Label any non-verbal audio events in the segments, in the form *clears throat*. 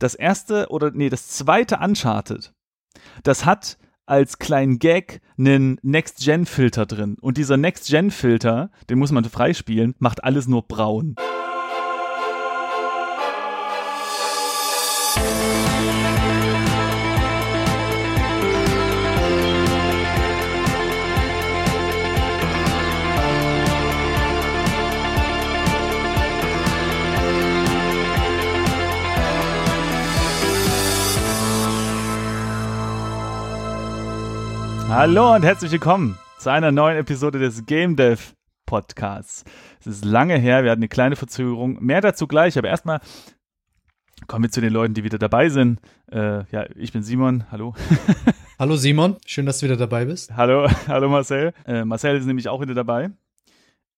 das erste oder nee, das zweite Uncharted, das hat als kleinen Gag einen Next-Gen-Filter drin. Und dieser Next-Gen-Filter, den muss man freispielen, macht alles nur braun. Hallo und herzlich willkommen zu einer neuen Episode des Game Dev Podcasts. Es ist lange her, wir hatten eine kleine Verzögerung. Mehr dazu gleich, aber erstmal kommen wir zu den Leuten, die wieder dabei sind. Äh, ja, ich bin Simon, hallo. *laughs* hallo Simon, schön, dass du wieder dabei bist. Hallo, *laughs* hallo Marcel. Äh, Marcel ist nämlich auch wieder dabei.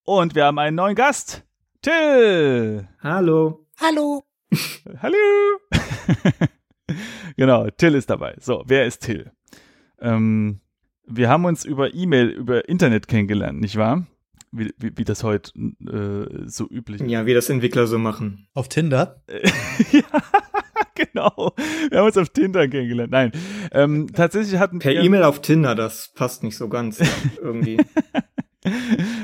Und wir haben einen neuen Gast, Till. Hallo. Hallo. *laughs* hallo. genau, Till ist dabei. So, wer ist Till? Ähm, wir haben uns über E-Mail, über Internet kennengelernt, nicht wahr? Wie, wie, wie das heute äh, so üblich ist. Ja, wie das Entwickler so machen. Auf Tinder? *laughs* ja, genau. Wir haben uns auf Tinder kennengelernt. Nein, ähm, tatsächlich hatten Per E-Mail auf Tinder, das passt nicht so ganz *laughs* irgendwie.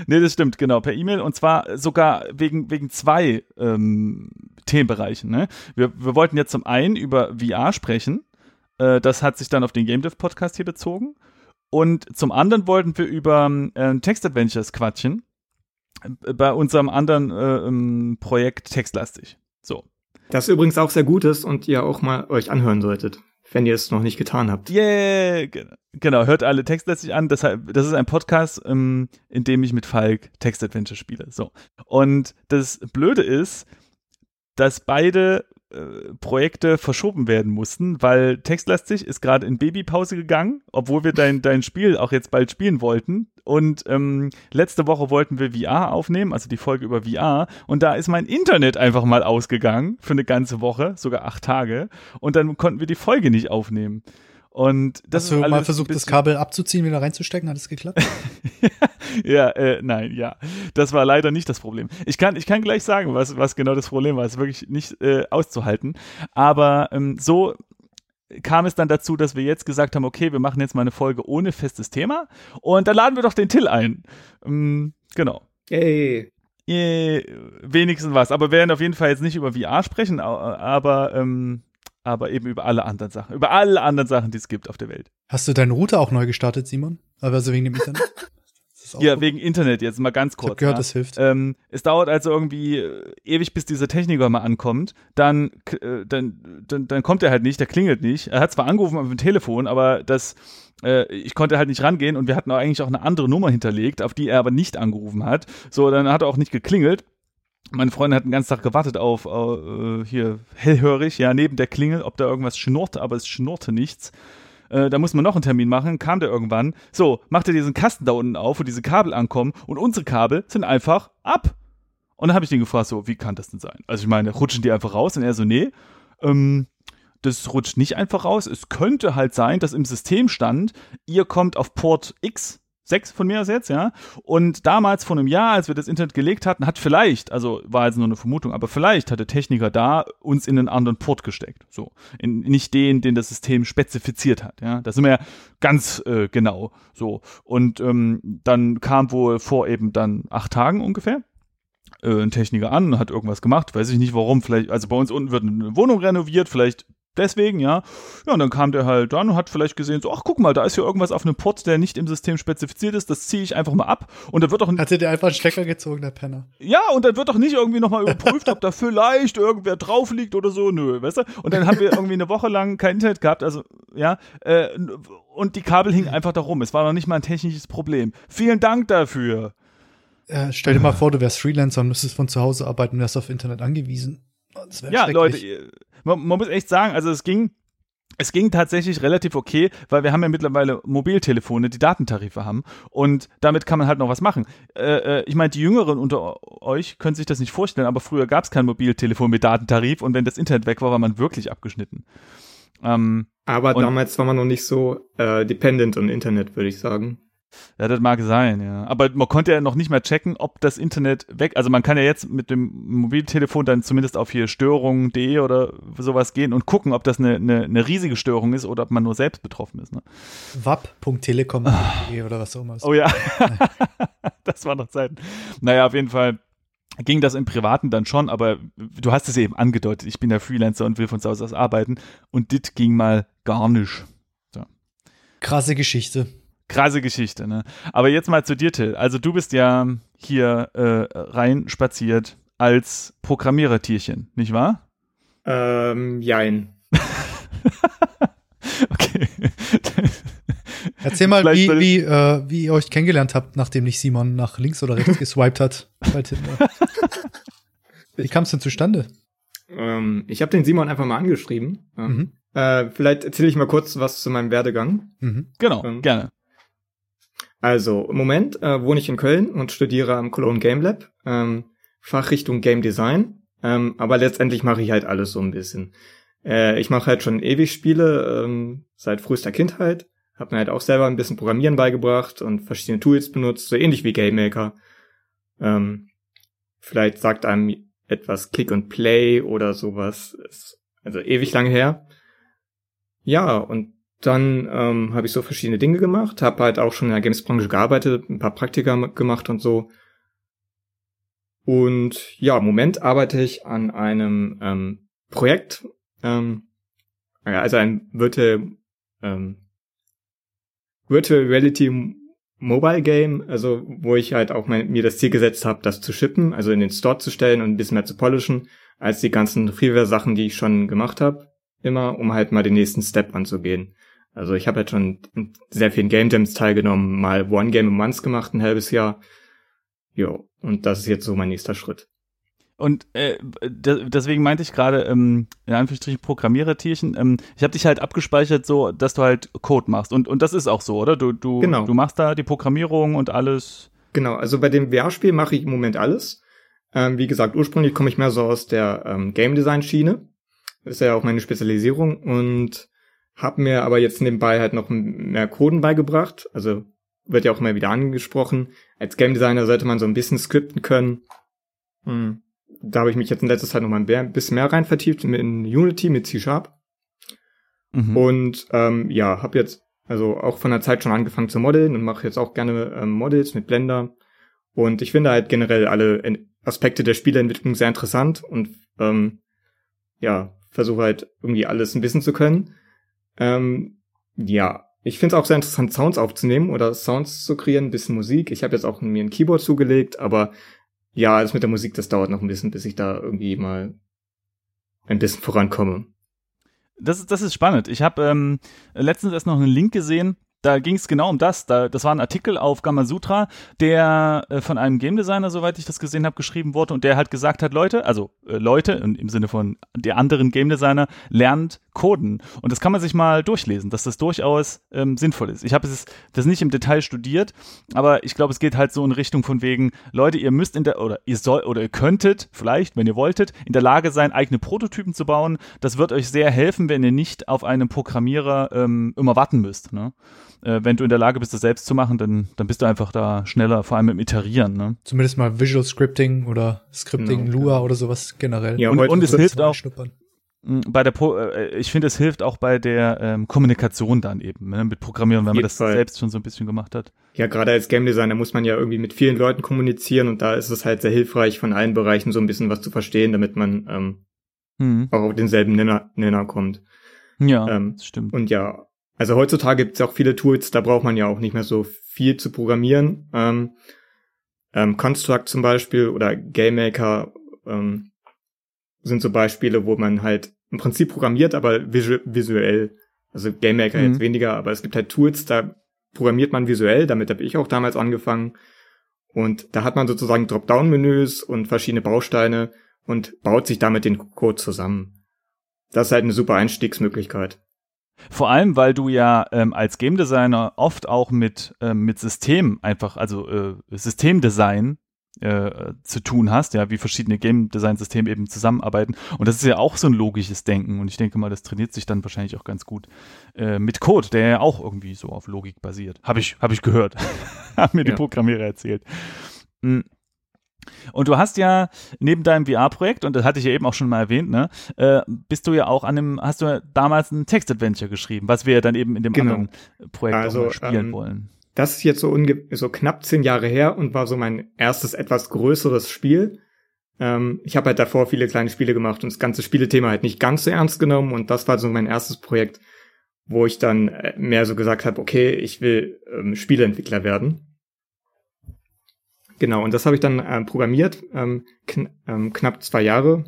nee, das stimmt, genau, per E-Mail und zwar sogar wegen, wegen zwei ähm, Themenbereichen. Ne? Wir, wir wollten jetzt zum einen über VR sprechen. Äh, das hat sich dann auf den Game Dev Podcast hier bezogen. Und zum anderen wollten wir über äh, Text-Adventures quatschen. Äh, bei unserem anderen äh, ähm, Projekt Textlastig. So. Das übrigens auch sehr gut ist und ihr auch mal euch anhören solltet, wenn ihr es noch nicht getan habt. Yeah, genau. Hört alle Textlastig an. Das, das ist ein Podcast, ähm, in dem ich mit Falk Text-Adventure spiele. So. Und das Blöde ist, dass beide äh, Projekte verschoben werden mussten, weil textlastig ist gerade in Babypause gegangen, obwohl wir dein, dein Spiel auch jetzt bald spielen wollten. Und ähm, letzte Woche wollten wir VR aufnehmen, also die Folge über VR. Und da ist mein Internet einfach mal ausgegangen für eine ganze Woche, sogar acht Tage. Und dann konnten wir die Folge nicht aufnehmen. Und das Hast du mal versucht, das Kabel abzuziehen, wieder reinzustecken? Hat es geklappt? *laughs* ja, äh, nein, ja. Das war leider nicht das Problem. Ich kann, ich kann gleich sagen, was, was genau das Problem war. Es ist wirklich nicht äh, auszuhalten. Aber ähm, so kam es dann dazu, dass wir jetzt gesagt haben, okay, wir machen jetzt mal eine Folge ohne festes Thema. Und dann laden wir doch den Till ein. Ähm, genau. Hey. Äh, wenigstens was. Aber wir werden auf jeden Fall jetzt nicht über VR sprechen, aber ähm, aber eben über alle anderen Sachen. Über alle anderen Sachen, die es gibt auf der Welt. Hast du deinen Router auch neu gestartet, Simon? Also wegen dem Internet? *laughs* ja, gut. wegen Internet jetzt mal ganz kurz. Ich hab gehört, ja. das hilft. Ähm, es dauert also irgendwie äh, ewig, bis dieser Techniker mal ankommt. Dann, äh, dann, dann, dann kommt er halt nicht, der klingelt nicht. Er hat zwar angerufen auf dem Telefon, aber das, äh, ich konnte halt nicht rangehen und wir hatten auch eigentlich auch eine andere Nummer hinterlegt, auf die er aber nicht angerufen hat. So, dann hat er auch nicht geklingelt. Meine Freundin hat den ganzen Tag gewartet auf äh, hier hellhörig, ja, neben der Klingel, ob da irgendwas schnurrte, aber es schnurrte nichts. Äh, da muss man noch einen Termin machen, kam der irgendwann. So, macht er diesen Kasten da unten auf, wo diese Kabel ankommen und unsere Kabel sind einfach ab. Und dann habe ich den gefragt, so, wie kann das denn sein? Also ich meine, rutschen die einfach raus? Und er so, nee, ähm, das rutscht nicht einfach raus. Es könnte halt sein, dass im System stand, ihr kommt auf Port X sechs von mir aus jetzt, ja. Und damals vor einem Jahr, als wir das Internet gelegt hatten, hat vielleicht, also war jetzt nur eine Vermutung, aber vielleicht hat der Techniker da uns in einen anderen Port gesteckt. So. In, nicht den, den das System spezifiziert hat, ja. Da sind wir ja ganz äh, genau so. Und ähm, dann kam wohl vor eben dann acht Tagen ungefähr äh, ein Techniker an, hat irgendwas gemacht, weiß ich nicht warum, vielleicht, also bei uns unten wird eine Wohnung renoviert, vielleicht deswegen, ja. Ja, und dann kam der halt dann und hat vielleicht gesehen, so, ach, guck mal, da ist hier irgendwas auf einem Port, der nicht im System spezifiziert ist, das ziehe ich einfach mal ab. Und da wird doch. Hatte der einfach einen Stecker gezogen, der Penner. Ja, und dann wird doch nicht irgendwie nochmal *laughs* überprüft, ob da vielleicht irgendwer drauf liegt oder so, nö, weißt du? Und dann haben wir irgendwie eine Woche lang kein Internet gehabt, also, ja, äh, und die Kabel hingen einfach da rum. Es war noch nicht mal ein technisches Problem. Vielen Dank dafür. Äh, stell dir mal vor, du wärst Freelancer und müsstest von zu Hause arbeiten und wärst auf Internet angewiesen. ja, Leute, man, man muss echt sagen, also es ging, es ging tatsächlich relativ okay, weil wir haben ja mittlerweile Mobiltelefone, die Datentarife haben und damit kann man halt noch was machen. Äh, äh ich meine, die Jüngeren unter euch können sich das nicht vorstellen, aber früher gab es kein Mobiltelefon mit Datentarif und wenn das Internet weg war, war man wirklich abgeschnitten. Ähm, aber damals war man noch nicht so äh, dependent on Internet, würde ich sagen. Ja, das mag sein, ja. Aber man konnte ja noch nicht mal checken, ob das Internet weg, also man kann ja jetzt mit dem Mobiltelefon dann zumindest auf hier störungen.de oder sowas gehen und gucken, ob das eine, eine, eine riesige Störung ist oder ob man nur selbst betroffen ist. Ne? wap.telekom.de oder was auch immer. Oh ja, *laughs* das war noch Zeit. Naja, auf jeden Fall ging das im Privaten dann schon, aber du hast es eben angedeutet, ich bin ja Freelancer und will von zu Hause aus arbeiten und dit ging mal gar nicht. Krasse Geschichte. Krasse Geschichte, ne? Aber jetzt mal zu dir, Till. Also du bist ja hier äh, rein spaziert als Programmierertierchen, nicht wahr? Ähm, jein. *laughs* okay. *laughs* Erzähl mal, Vielleicht wie, wie, äh, wie ihr euch kennengelernt habt, nachdem nicht Simon nach links oder rechts geswiped hat. *laughs* Wie kam es denn zustande? Ähm, ich habe den Simon einfach mal angeschrieben. Ähm, Mhm. äh, vielleicht erzähle ich mal kurz was zu meinem Werdegang. Mhm. genau, Ähm, gerne. Also, im Moment äh, wohne ich in Köln und studiere am Cologne Game Lab, ähm, Fachrichtung Game Design. Ähm, aber letztendlich mache ich halt alles so ein bisschen. Äh, ich mache halt schon ewig Spiele, ähm, seit frühester Kindheit. Hab mir halt auch selber ein bisschen Programmieren beigebracht und verschiedene Tools benutzt, so ähnlich wie Game Maker. Ähm, vielleicht sagt einem etwas Click and Play oder sowas. Ist also ewig lange her. Ja, und dann ähm, habe ich so verschiedene Dinge gemacht, habe halt auch schon in der Games-Branche gearbeitet, ein paar Praktika gemacht und so. Und ja, im Moment arbeite ich an einem ähm, Projekt, ähm, also ein Virtual, ähm, Virtual Reality Mobile Game, also wo ich halt auch mein, mir das Ziel gesetzt habe, das zu shippen, also in den Store zu stellen und ein bisschen mehr zu polischen, als die ganzen Freeware-Sachen, die ich schon gemacht habe, immer, um halt mal den nächsten Step anzugehen. Also ich habe halt schon sehr vielen Game Jams teilgenommen, mal One Game a Month gemacht, ein halbes Jahr. Jo, und das ist jetzt so mein nächster Schritt. Und äh, de- deswegen meinte ich gerade, ähm, in Anführungsstrichen Programmierertierchen, ähm, ich habe dich halt abgespeichert, so, dass du halt Code machst. Und, und das ist auch so, oder? Du, du, Genau. du machst da die Programmierung und alles. Genau, also bei dem VR-Spiel mache ich im Moment alles. Ähm, wie gesagt, ursprünglich komme ich mehr so aus der ähm, Game Design Schiene. Das ist ja auch meine Spezialisierung und habe mir aber jetzt nebenbei halt noch mehr Coden beigebracht. Also wird ja auch immer wieder angesprochen. Als Game Designer sollte man so ein bisschen skripten können. Hm. Da habe ich mich jetzt in letzter Zeit noch mal ein bisschen mehr rein vertieft in Unity mit C-Sharp. Mhm. Und ähm, ja, habe jetzt also auch von der Zeit schon angefangen zu modeln und mache jetzt auch gerne ähm, Models mit Blender. Und ich finde halt generell alle Aspekte der Spieleentwicklung sehr interessant und ähm, ja, versuche halt irgendwie alles ein bisschen zu können. Ähm, ja, ich finde es auch sehr interessant, Sounds aufzunehmen oder Sounds zu kreieren, ein bisschen Musik. Ich habe jetzt auch mir ein Keyboard zugelegt, aber ja, das mit der Musik, das dauert noch ein bisschen, bis ich da irgendwie mal ein bisschen vorankomme. Das ist, das ist spannend. Ich habe ähm, letztens erst noch einen Link gesehen. Da ging es genau um das. Da, das war ein Artikel auf Gamasutra, der äh, von einem Game Designer, soweit ich das gesehen habe, geschrieben wurde und der halt gesagt hat, Leute, also äh, Leute im Sinne von der anderen Game Designer, lernt Coden. Und das kann man sich mal durchlesen, dass das durchaus ähm, sinnvoll ist. Ich habe es das nicht im Detail studiert, aber ich glaube, es geht halt so in Richtung von wegen, Leute, ihr müsst in der, oder ihr soll, oder ihr könntet vielleicht, wenn ihr wolltet, in der Lage sein, eigene Prototypen zu bauen. Das wird euch sehr helfen, wenn ihr nicht auf einen Programmierer ähm, immer warten müsst. Ne? Äh, wenn du in der Lage bist, das selbst zu machen, dann, dann bist du einfach da schneller, vor allem im Iterieren. Ne? Zumindest mal Visual Scripting oder Scripting Genau, Lua genau. oder sowas generell. Ja, Und, und es hilft auch, Schnuppern. Mh, bei der Pro äh, ich finde, es hilft auch bei der ähm, Kommunikation dann eben, ne? mit Programmieren, wenn man das Fall. selbst schon so ein bisschen gemacht hat. Ja, gerade als Game Designer muss man ja irgendwie mit vielen Leuten kommunizieren und da ist es halt sehr hilfreich, von allen Bereichen so ein bisschen was zu verstehen, damit man ähm, Mhm. auch auf denselben Nenner, Nenner kommt. Ja, Ähm, das stimmt. Und ja, also heutzutage gibt es auch viele Tools, da braucht man ja auch nicht mehr so viel zu programmieren. Ähm, ähm, Construct zum Beispiel oder GameMaker ähm, sind so Beispiele, wo man halt im Prinzip programmiert, aber visu visuell. Also GameMaker Mhm. jetzt weniger, aber es gibt halt Tools, da programmiert man visuell, damit habe ich auch damals angefangen. Und da hat man sozusagen Dropdown-Menüs und verschiedene Bausteine und baut sich damit den Code zusammen. Das ist halt eine super Einstiegsmöglichkeit. Vor allem, weil du ja ähm, als Game Designer oft auch mit, ähm, mit System einfach, also äh, Systemdesign äh, zu tun hast, ja, wie verschiedene Game Design Systeme eben zusammenarbeiten. Und das ist ja auch so ein logisches Denken. Und ich denke mal, das trainiert sich dann wahrscheinlich auch ganz gut äh, mit Code, der ja auch irgendwie so auf Logik basiert. Habe ich, hab ich gehört. *laughs* Haben mir ja. die Programmierer erzählt. Mhm. Und du hast ja neben deinem VR-Projekt, und das hatte ich ja eben auch schon mal erwähnt, ne, äh, bist du ja auch an einem, hast du ja damals ein Text-Adventure geschrieben, was wir ja dann eben in dem genau. anderen Projekt also, spielen ähm, wollen. Das ist jetzt so, so knapp zehn Jahre her und war so mein erstes etwas größeres Spiel. Ähm, ich habe halt davor viele kleine Spiele gemacht und das ganze Spielethema halt nicht ganz so ernst genommen und das war so mein erstes Projekt, wo ich dann äh, mehr so gesagt habe, okay, ich will ähm, Spieleentwickler werden. Genau, und das habe ich dann äh, programmiert, ähm, kn ähm, knapp zwei Jahre.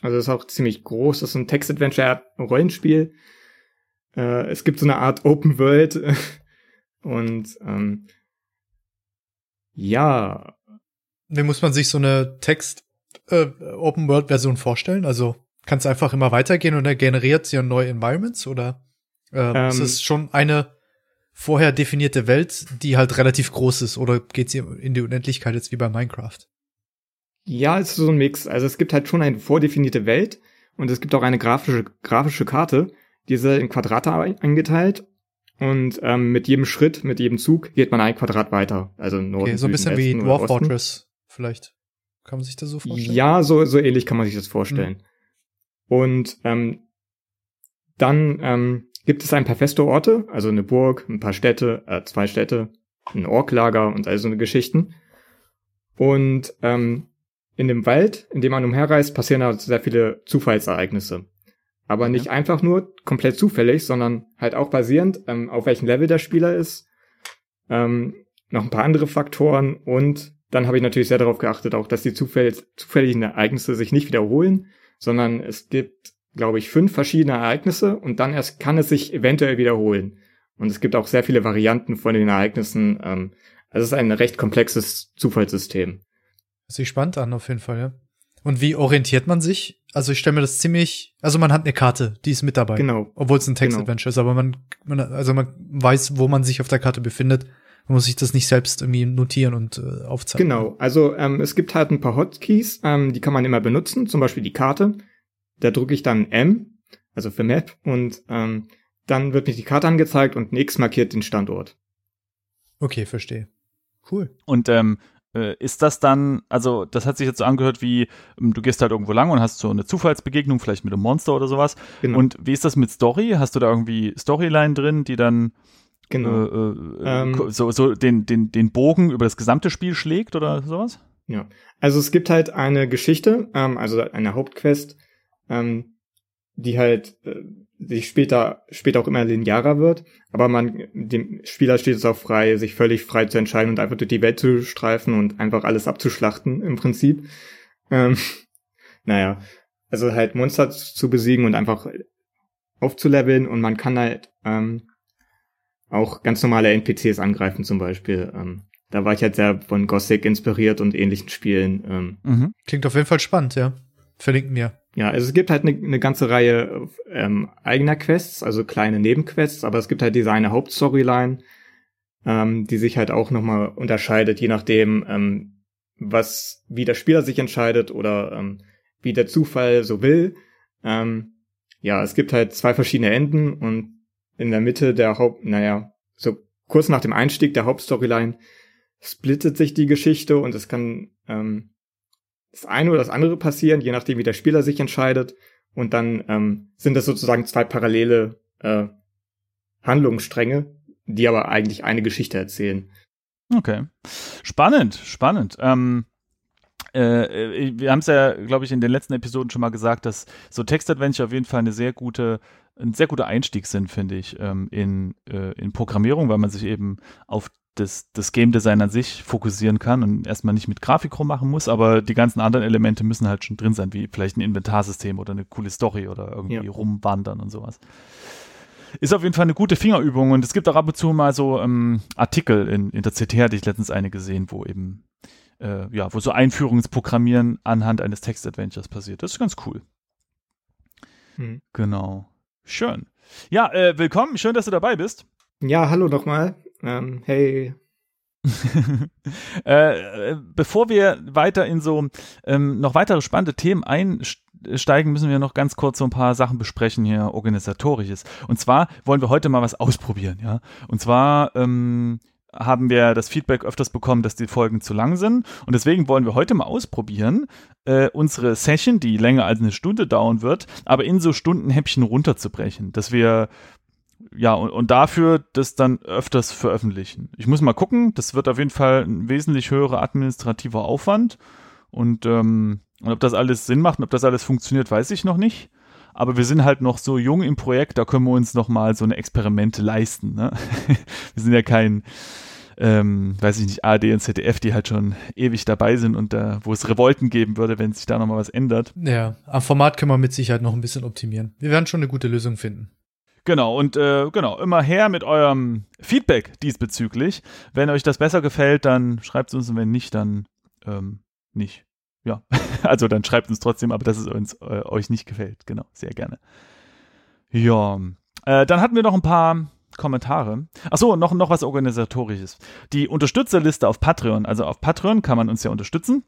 Also das ist auch ziemlich groß. Das ist ein Text-Adventure-Rollenspiel. Äh, es gibt so eine Art Open World. *laughs* und ähm, ja. Wie muss man sich so eine Text äh, Open World Version vorstellen? Also kann es einfach immer weitergehen und er generiert sie neue Environments oder äh, ähm, ist es schon eine vorher definierte Welt, die halt relativ groß ist, oder geht sie in die Unendlichkeit jetzt wie bei Minecraft? Ja, es ist so ein Mix. Also es gibt halt schon eine vordefinierte Welt und es gibt auch eine grafische, grafische Karte, diese in Quadrate eingeteilt. Und ähm, mit jedem Schritt, mit jedem Zug geht man ein Quadrat weiter. Also Norden, okay, so ein bisschen Westen wie Dwarf Fortress vielleicht. Kann man sich das so vorstellen? Ja, so, so ähnlich kann man sich das vorstellen. Mhm. Und ähm, dann ähm, gibt es ein paar feste Orte, also eine Burg, ein paar Städte, äh, zwei Städte, ein Orklager und all so eine Geschichten. Und ähm, in dem Wald, in dem man umherreist, passieren halt sehr viele Zufallsereignisse. Aber nicht ja. einfach nur komplett zufällig, sondern halt auch basierend, ähm, auf welchem Level der Spieler ist. Ähm, noch ein paar andere Faktoren und dann habe ich natürlich sehr darauf geachtet, auch dass die zufällig, zufälligen Ereignisse sich nicht wiederholen, sondern es gibt glaube ich, fünf verschiedene Ereignisse und dann erst kann es sich eventuell wiederholen. Und es gibt auch sehr viele Varianten von den Ereignissen. Ähm, also es ist ein recht komplexes Zufallssystem. Das sieht spannend an, auf jeden Fall, ja. Und wie orientiert man sich? Also ich stelle mir das ziemlich, also man hat eine Karte, die ist mit dabei. Genau. Obwohl es ein Text-Adventure genau. ist, aber man, man, also man weiß, wo man sich auf der Karte befindet. Man muss sich das nicht selbst irgendwie notieren und äh, aufzeichnen. Genau. Also ähm, es gibt halt ein paar Hotkeys, ähm, die kann man immer benutzen, zum Beispiel die Karte. Da drücke ich dann M, also für Map, und ähm, dann wird mir die Karte angezeigt und X markiert den Standort. Okay, verstehe. Cool. Und ähm, äh, ist das dann, also das hat sich jetzt so angehört wie, ähm, du gehst halt irgendwo lang und hast so eine Zufallsbegegnung, vielleicht mit einem Monster oder sowas. Genau. Und wie ist das mit Story? Hast du da irgendwie Storyline drin, die dann genau. äh, äh, ähm, so, so den, den, den Bogen über das gesamte Spiel schlägt oder sowas? Ja, also es gibt halt eine Geschichte, ähm, also eine Hauptquest, ähm, die halt äh, sich später später auch immer linearer wird, aber man dem Spieler steht es auch frei, sich völlig frei zu entscheiden und einfach durch die Welt zu streifen und einfach alles abzuschlachten im Prinzip. Ähm, *laughs* naja, also halt Monster zu besiegen und einfach aufzuleveln und man kann halt ähm, auch ganz normale NPCs angreifen zum Beispiel. Ähm, da war ich halt sehr von Gothic inspiriert und ähnlichen Spielen. Ähm. Mhm. Klingt auf jeden Fall spannend, ja. Verlinken mir. Ja, also es gibt halt eine, eine ganze Reihe ähm, eigener Quests, also kleine Nebenquests, aber es gibt halt diese eine Hauptstoryline, ähm, die sich halt auch nochmal unterscheidet, je nachdem, ähm, was, wie der Spieler sich entscheidet oder ähm, wie der Zufall so will. Ähm, ja, es gibt halt zwei verschiedene Enden und in der Mitte der Haupt, naja, so kurz nach dem Einstieg der Hauptstoryline splittet sich die Geschichte und es kann ähm, das eine oder das andere passieren, je nachdem, wie der Spieler sich entscheidet. Und dann ähm, sind das sozusagen zwei parallele äh, Handlungsstränge, die aber eigentlich eine Geschichte erzählen. Okay. Spannend, spannend. Ähm, äh, äh wir haben es ja, glaube ich, in den letzten Episoden schon mal gesagt, dass so Text-Adventure auf jeden Fall eine sehr gute, ein sehr guter Einstieg sind, finde ich, ähm, in, äh, in Programmierung, weil man sich eben auf das, das Game Design an sich fokussieren kann und erstmal nicht mit Grafik rummachen muss, aber die ganzen anderen Elemente müssen halt schon drin sein, wie vielleicht ein Inventarsystem oder eine coole Story oder irgendwie ja. rumwandern und sowas. Ist auf jeden Fall eine gute Fingerübung und es gibt auch ab und zu mal so ähm, Artikel in, in der CT, hatte ich letztens eine gesehen, wo eben, äh, ja, wo so Einführungsprogrammieren anhand eines Text-Adventures passiert. Das ist ganz cool. Hm. Genau. Schön. Ja, äh, willkommen. Schön, dass du dabei bist. Ja, hallo nochmal. Ähm, hey. *laughs* äh, äh, bevor wir weiter in so ähm, noch weitere spannende Themen einsteigen, müssen wir noch ganz kurz so ein paar Sachen besprechen hier, organisatorisches. Und zwar wollen wir heute mal was ausprobieren, ja. Und zwar ähm, haben wir das Feedback öfters bekommen, dass die Folgen zu lang sind. Und deswegen wollen wir heute mal ausprobieren, äh, unsere Session, die länger als eine Stunde dauern wird, aber in so Stundenhäppchen runterzubrechen. Dass wir ja, und, und dafür das dann öfters veröffentlichen. Ich muss mal gucken, das wird auf jeden Fall ein wesentlich höherer administrativer Aufwand. Und, ähm, und ob das alles Sinn macht und ob das alles funktioniert, weiß ich noch nicht. Aber wir sind halt noch so jung im Projekt, da können wir uns noch mal so eine Experimente leisten. Ne? *laughs* wir sind ja kein, ähm, weiß ich nicht, ARD und ZDF, die halt schon ewig dabei sind und da, wo es Revolten geben würde, wenn sich da noch mal was ändert. Ja, am Format können wir mit Sicherheit noch ein bisschen optimieren. Wir werden schon eine gute Lösung finden. Genau, und äh, genau, immer her mit eurem Feedback diesbezüglich. Wenn euch das besser gefällt, dann schreibt es uns und wenn nicht, dann ähm, nicht. Ja, *laughs* also dann schreibt uns trotzdem, aber dass es uns, äh, euch nicht gefällt. Genau, sehr gerne. Ja, äh, dann hatten wir noch ein paar Kommentare. Achso, noch, noch was Organisatorisches. Die Unterstützerliste auf Patreon. Also auf Patreon kann man uns ja unterstützen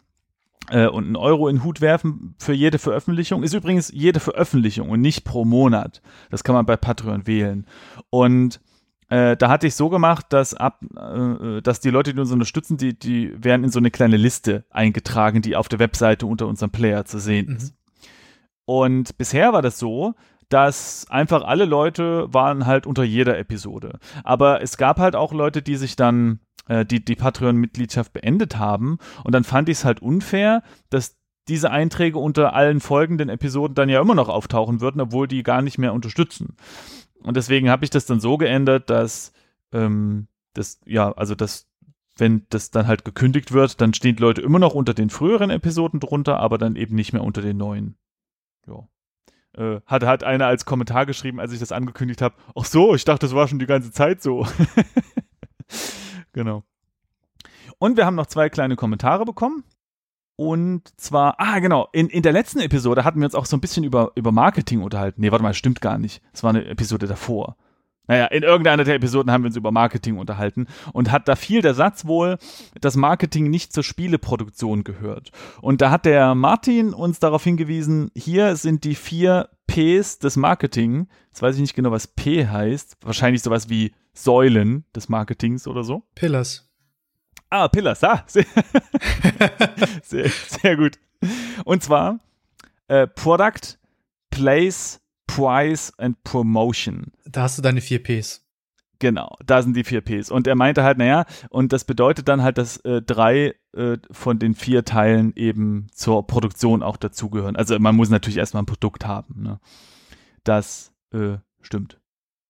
äh, und einen Euro in den Hut werfen für jede Veröffentlichung. Ist übrigens jede Veröffentlichung und nicht pro Monat. Das kann man bei Patreon wählen. Und äh, da hatte ich so gemacht, dass ab, äh, dass die Leute, die uns unterstützen, die, die werden in so eine kleine Liste eingetragen, die auf der Webseite unter unserem Player zu sehen ist. Mhm. Und bisher war das so, dass einfach alle Leute waren halt unter jeder Episode. Aber es gab halt auch Leute, die sich dann äh, die, die Patreon-Mitgliedschaft beendet haben. Und dann fand ich es halt unfair, dass diese Einträge unter allen folgenden Episoden dann ja immer noch auftauchen würden, obwohl die gar nicht mehr unterstützen. Und deswegen habe ich das dann so geändert, dass ähm, das, ja, also das, wenn das dann halt gekündigt wird, dann stehen Leute immer noch unter den früheren Episoden drunter, aber dann eben nicht mehr unter den neuen. Ja. Äh, hat, hat einer als Kommentar geschrieben, als ich das angekündigt habe, ach so, ich dachte, das war schon die ganze Zeit so. *laughs* Genau. Und wir haben noch zwei kleine Kommentare bekommen. Und zwar, ah, genau, in, in der letzten Episode hatten wir uns auch so ein bisschen über, über Marketing unterhalten. Nee, warte mal, stimmt gar nicht. Das war eine Episode davor. Naja, in irgendeiner der Episoden haben wir uns über Marketing unterhalten und hat da viel der Satz wohl, dass Marketing nicht zur Spieleproduktion gehört. Und da hat der Martin uns darauf hingewiesen, hier sind die vier Ps des Marketing. Jetzt weiß ich nicht genau, was P heißt. Wahrscheinlich sowas wie Säulen des Marketings oder so. Pillars. Ah, Pillars, ah. *laughs* Sehr, sehr, sehr, gut. Und zwar äh, Product, Place, Price and Promotion. Da hast du deine vier Ps. Genau, da sind die vier Ps. Und er meinte halt, naja, und das bedeutet dann halt, dass äh, drei äh, von den vier Teilen eben zur Produktion auch dazugehören. Also man muss natürlich erstmal ein Produkt haben. Ne? Das äh, stimmt.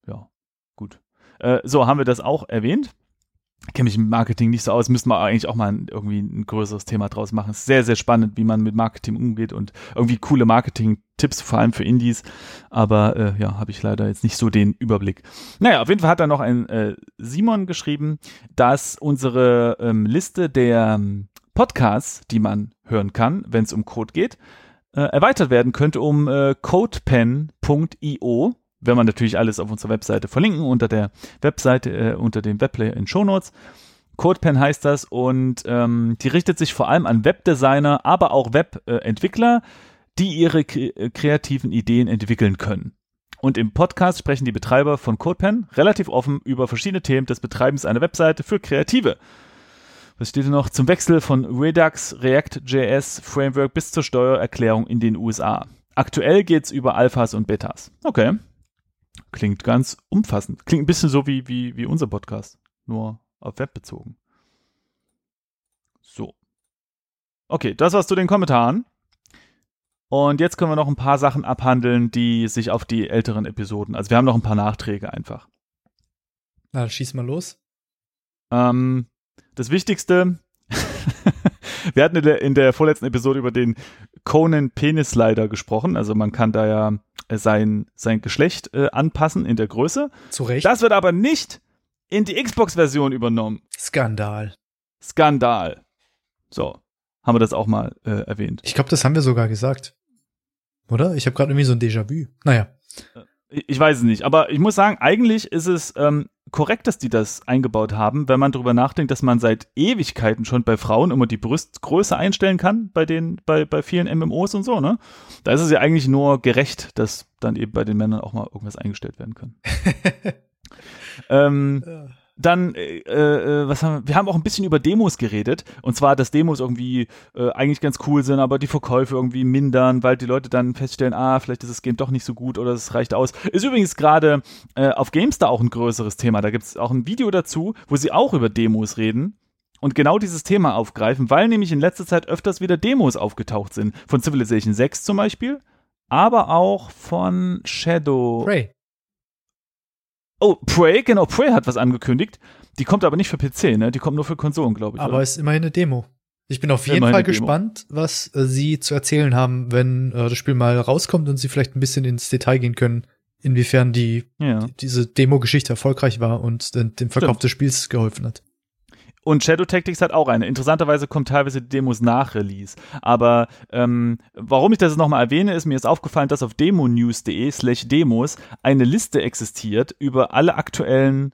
Ja, gut. Äh, so, haben wir das auch erwähnt? Kenne mich im Marketing nicht so aus, müsste man eigentlich auch mal irgendwie ein größeres Thema draus machen. Es ist sehr, sehr spannend, wie man mit Marketing umgeht und irgendwie coole Marketing-Tipps, vor allem für Indies. Aber äh, ja, habe ich leider jetzt nicht so den Überblick. Naja, auf jeden Fall hat da noch ein äh, Simon geschrieben, dass unsere ähm, Liste der ähm, Podcasts, die man hören kann, wenn es um Code geht, äh, erweitert werden könnte um äh, codepen.io wenn man natürlich alles auf unserer Webseite verlinken, unter der Webseite, äh, unter dem Webplayer in Shownotes. CodePen heißt das und ähm, die richtet sich vor allem an Webdesigner, aber auch Webentwickler, die ihre kreativen Ideen entwickeln können. Und im Podcast sprechen die Betreiber von CodePen relativ offen über verschiedene Themen des Betreibens einer Webseite für Kreative. Was steht hier noch? Zum Wechsel von Redux, React.js Framework bis zur Steuererklärung in den USA. Aktuell geht's über Alphas und Betas. Okay. Klingt ganz umfassend. Klingt ein bisschen so wie, wie, wie unser Podcast, nur auf Web bezogen. So. Okay, das war's zu den Kommentaren. Und jetzt können wir noch ein paar Sachen abhandeln, die sich auf die älteren Episoden. Also wir haben noch ein paar Nachträge einfach. Na, schieß mal los. Ähm, das Wichtigste, wir hatten in der, in der vorletzten Episode über den Conan Penis Slider gesprochen. Also man kann da ja äh, sein, sein Geschlecht äh, anpassen in der Größe. Zu Recht. Das wird aber nicht in die Xbox-Version übernommen. Skandal. Skandal. So, haben wir das auch mal äh, erwähnt. Ich glaube, das haben wir sogar gesagt. Oder? Ich habe gerade irgendwie so ein Déjà-vu. Naja. Ich weiß es nicht, aber ich muss sagen, eigentlich ist es ähm, korrekt, dass die das eingebaut haben, wenn man darüber nachdenkt, dass man seit Ewigkeiten schon bei Frauen immer die Brustgröße einstellen kann, bei den, bei, bei vielen MMOs und so, ne? Da ist es ja eigentlich nur gerecht, dass dann eben bei den Männern auch mal irgendwas eingestellt werden kann. *laughs* ähm, ja dann, äh, äh, was haben wir? Wir haben auch ein bisschen über Demos geredet. Und zwar, dass Demos irgendwie äh, eigentlich ganz cool sind, aber die Verkäufe irgendwie mindern, weil die Leute dann feststellen, ah, vielleicht ist das Game doch nicht so gut oder es reicht aus. Ist übrigens gerade äh, auf GameStar auch ein größeres Thema. Da gibt es auch ein Video dazu, wo sie auch über Demos reden und genau dieses Thema aufgreifen, weil nämlich in letzter Zeit öfters wieder Demos aufgetaucht sind. Von Civilization 6 zum Beispiel, aber auch von Shadow. Prey. Oh, Prey, genau, Prey hat was angekündigt. Die kommt aber nicht für PC, ne? Die kommt nur für Konsolen, glaube ich. Aber oder? ist immerhin eine Demo. Ich bin auf jeden Fall gespannt, Demo. was äh, sie zu erzählen haben, wenn äh, das Spiel mal rauskommt und sie vielleicht ein bisschen ins Detail gehen können, inwiefern die, ja. die diese Demo-Geschichte erfolgreich war und den, dem Verkauf Stimmt. des Spiels geholfen hat. Und Shadow Tactics hat auch eine. Interessanterweise kommen teilweise Demos nach Release. Aber ähm, warum ich das nochmal erwähne, ist mir ist aufgefallen, dass auf demonews.de slash Demos eine Liste existiert über alle aktuellen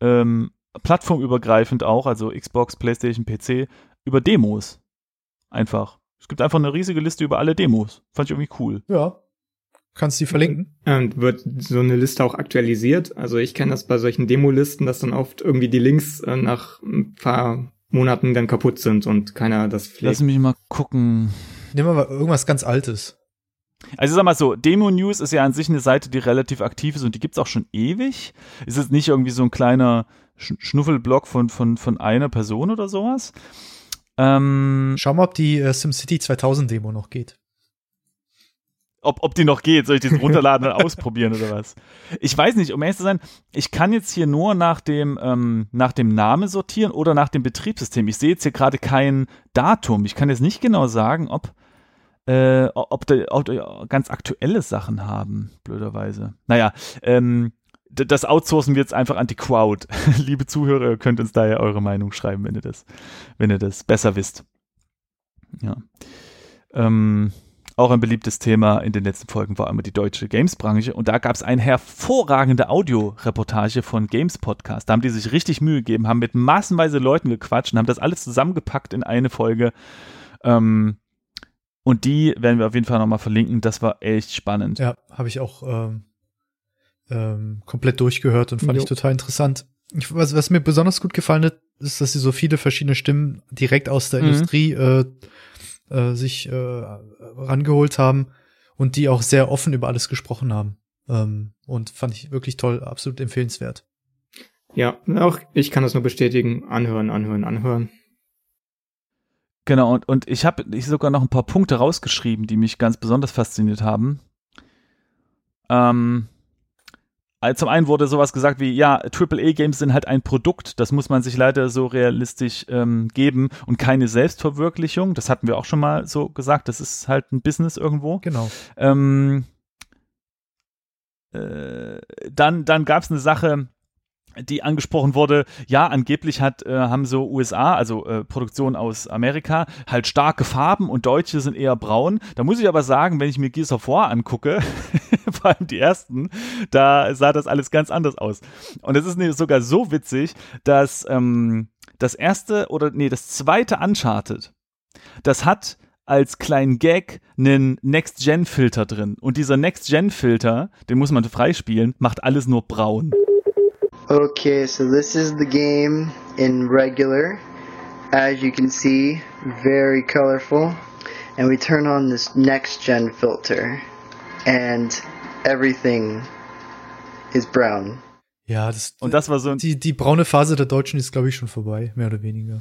ähm, plattformübergreifend auch, also Xbox, Playstation, PC, über Demos. Einfach. Es gibt einfach eine riesige Liste über alle Demos. Fand ich irgendwie cool. Ja, Kannst du die verlinken? Und wird so eine Liste auch aktualisiert? Also ich kenne das bei solchen Demo-Listen, dass dann oft irgendwie die Links äh, nach ein paar Monaten dann kaputt sind und keiner das pflegt. Lass mich mal gucken. Nehmen wir mal irgendwas ganz Altes. Also sag mal so, Demo News ist ja an sich eine Seite, die relativ aktiv ist und die gibt's auch schon ewig. Ist es nicht irgendwie so ein kleiner Sch Schnuffelblock von, von, von einer Person oder sowas? Ähm, Schau mal, ob die äh, SimCity 2000 Demo noch geht ob, ob die noch geht. Soll ich diesen *laughs* runterladen und ausprobieren oder was? Ich weiß nicht, um ehrlich zu sein, ich kann jetzt hier nur nach dem, ähm, nach dem Namen sortieren oder nach dem Betriebssystem. Ich sehe jetzt hier gerade kein Datum. Ich kann jetzt nicht genau sagen, ob, äh, ob, die, ob die ganz aktuelle Sachen haben, blöderweise. Naja, ähm, das outsourcen wir jetzt einfach an die Crowd. *laughs* Liebe Zuhörer, ihr könnt uns da ja eure Meinung schreiben, wenn ihr das, wenn ihr das besser wisst. Ja. Ähm, auch ein beliebtes Thema in den letzten Folgen war immer die deutsche Games-Branche. Und da gab es eine hervorragende Audioreportage von Games Podcast. Da haben die sich richtig Mühe gegeben, haben mit massenweise Leuten gequatscht und haben das alles zusammengepackt in eine Folge. Ähm, und die werden wir auf jeden Fall nochmal verlinken. Das war echt spannend. Ja, habe ich auch ähm, ähm, komplett durchgehört und fand jo. ich total interessant. Ich, was, was, mir besonders gut gefallen hat, ist, dass sie so viele verschiedene Stimmen direkt aus der mhm. Industrie äh, äh, sich äh, rangeholt haben und die auch sehr offen über alles gesprochen haben. Ähm, und fand ich wirklich toll, absolut empfehlenswert. Ja, auch ich kann das nur bestätigen. Anhören, anhören, anhören. Genau, und, und ich habe ich sogar noch ein paar Punkte rausgeschrieben, die mich ganz besonders fasziniert haben. Ähm, also zum einen wurde sowas gesagt wie, ja, AAA-Games sind halt ein Produkt, das muss man sich leider so realistisch ähm, geben und keine Selbstverwirklichung. Das hatten wir auch schon mal so gesagt, das ist halt ein Business irgendwo. Genau. Ähm, äh, dann dann gab es eine Sache, die angesprochen wurde, ja, angeblich hat, äh, haben so USA, also äh, Produktion aus Amerika, halt starke Farben und Deutsche sind eher braun. Da muss ich aber sagen, wenn ich mir Gears of War angucke, *laughs* *laughs* vor allem die ersten, da sah das alles ganz anders aus. Und es ist sogar so witzig, dass ähm, das erste oder nee, das zweite Uncharted, das hat als kleinen Gag einen Next-Gen-Filter drin. Und dieser Next-Gen-Filter, den muss man freispielen, macht alles nur braun. Okay, so this is the game in regular. As you can see, very colorful. And we turn on this next gen filter. And everything is brown. Ja, das, und das war so ein die, die braune Phase der Deutschen ist, glaube ich, schon vorbei, mehr oder weniger.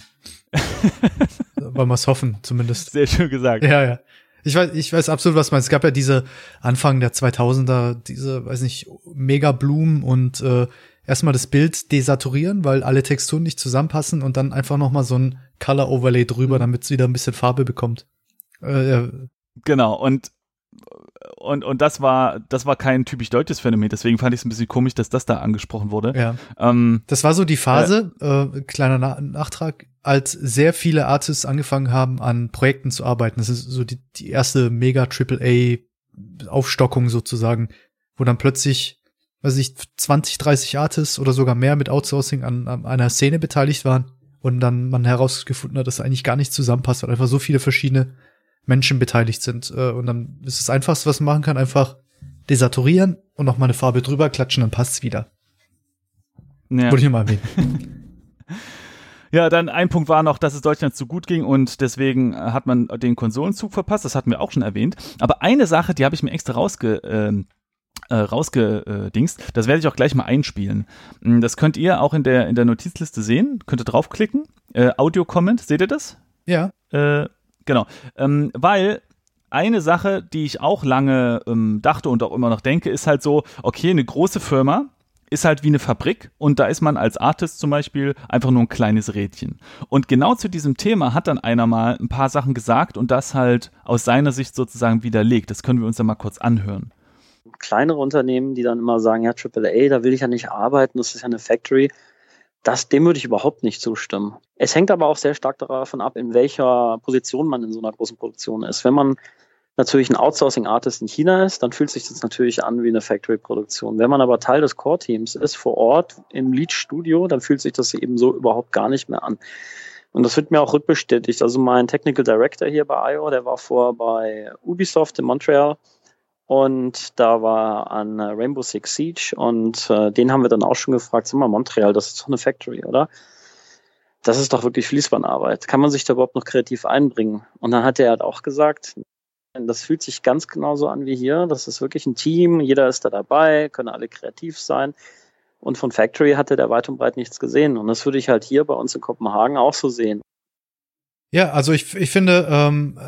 *laughs* Wollen wir es hoffen, zumindest. Sehr schön gesagt. Ja, ja. Ich weiß, ich weiß absolut, was man. Es gab ja diese Anfang der 2000er, diese, weiß nicht, Mega Blumen und äh, erstmal das Bild desaturieren, weil alle Texturen nicht zusammenpassen und dann einfach noch mal so ein Color Overlay drüber, mhm. damit es wieder ein bisschen Farbe bekommt. Äh, ja. Genau und und, und das war, das war kein typisch deutsches Phänomen, deswegen fand ich es ein bisschen komisch, dass das da angesprochen wurde. Ja. Ähm, das war so die Phase, äh, äh, kleiner Na Nachtrag, als sehr viele Artists angefangen haben, an Projekten zu arbeiten. Das ist so die, die erste mega Triple A Aufstockung sozusagen, wo dann plötzlich weiß ich, 20, 30 Artists oder sogar mehr mit Outsourcing an, an einer Szene beteiligt waren und dann man herausgefunden hat, dass eigentlich gar nicht zusammenpasst, weil einfach so viele verschiedene Menschen beteiligt sind. Äh, und dann ist das Einfachste, was man machen kann, einfach desaturieren und noch mal eine Farbe drüber klatschen, dann passt's wieder. Ja. Wollte ich mal erwähnen. *laughs* Ja, dann ein Punkt war noch, dass es Deutschland zu gut ging und deswegen hat man den Konsolenzug verpasst. Das hatten wir auch schon erwähnt. Aber eine Sache, die habe ich mir extra rausge, ähm, äh, rausgedingst. Das werde ich auch gleich mal einspielen. Mm, das könnt ihr auch in der, in der Notizliste sehen. Könnt ihr draufklicken. Äh, Audio-Comment, seht ihr das? Ja. Äh, genau. Ähm, weil eine Sache, die ich auch lange ähm, dachte und auch immer noch denke, ist halt so, okay, eine große Firma ist halt wie eine Fabrik und da ist man als Artist zum Beispiel einfach nur ein kleines Rädchen. Und genau zu diesem Thema hat dann einer mal ein paar Sachen gesagt und das halt aus seiner Sicht sozusagen widerlegt. Das können wir uns dann mal kurz anhören kleinere Unternehmen, die dann immer sagen, ja, AAA, da will ich ja nicht arbeiten, das ist ja eine Factory. Das, dem würde ich überhaupt nicht zustimmen. Es hängt aber auch sehr stark davon ab, in welcher Position man in so einer großen Produktion ist. Wenn man natürlich ein Outsourcing-Artist in China ist, dann fühlt sich das natürlich an wie eine Factory-Produktion. Wenn man aber Teil des Core-Teams ist, vor Ort im Lead-Studio, dann fühlt sich das eben so überhaupt gar nicht mehr an. Und das wird mir auch rückbestätigt. Also mein Technical Director hier bei IO, der war vor bei Ubisoft in Montreal und da war an äh, Rainbow Six Siege und äh, den haben wir dann auch schon gefragt, sag mal, Montreal, das ist doch eine Factory, oder? Das ist doch wirklich Fließbandarbeit. Kann man sich da überhaupt noch kreativ einbringen? Und dann hat er halt auch gesagt, das fühlt sich ganz genauso an wie hier. Das ist wirklich ein Team, jeder ist da dabei, können alle kreativ sein. Und von Factory hatte der weit und breit nichts gesehen. Und das würde ich halt hier bei uns in Kopenhagen auch so sehen. Ja, also ich, ich finde, ähm,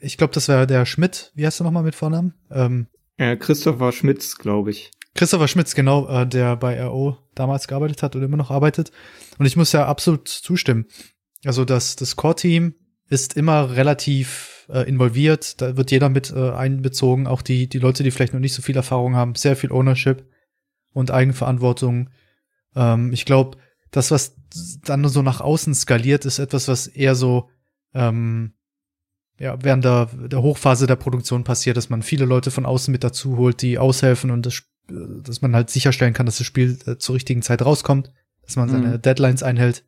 ich glaube, das wäre der Schmidt. Wie heißt du nochmal mit Vornamen? Ähm, äh, Christopher Schmitz, glaube ich. Christopher Schmitz, genau, äh, der bei RO damals gearbeitet hat und immer noch arbeitet. Und ich muss ja absolut zustimmen. Also das, das Core-Team ist immer relativ äh, involviert. Da wird jeder mit äh, einbezogen. Auch die, die Leute, die vielleicht noch nicht so viel Erfahrung haben. Sehr viel Ownership und Eigenverantwortung. Ähm, ich glaube, das, was dann so nach außen skaliert, ist etwas, was eher so ähm, ja, während der, der Hochphase der Produktion passiert, dass man viele Leute von außen mit dazu holt, die aushelfen und das, dass man halt sicherstellen kann, dass das Spiel äh, zur richtigen Zeit rauskommt, dass man seine mhm. Deadlines einhält.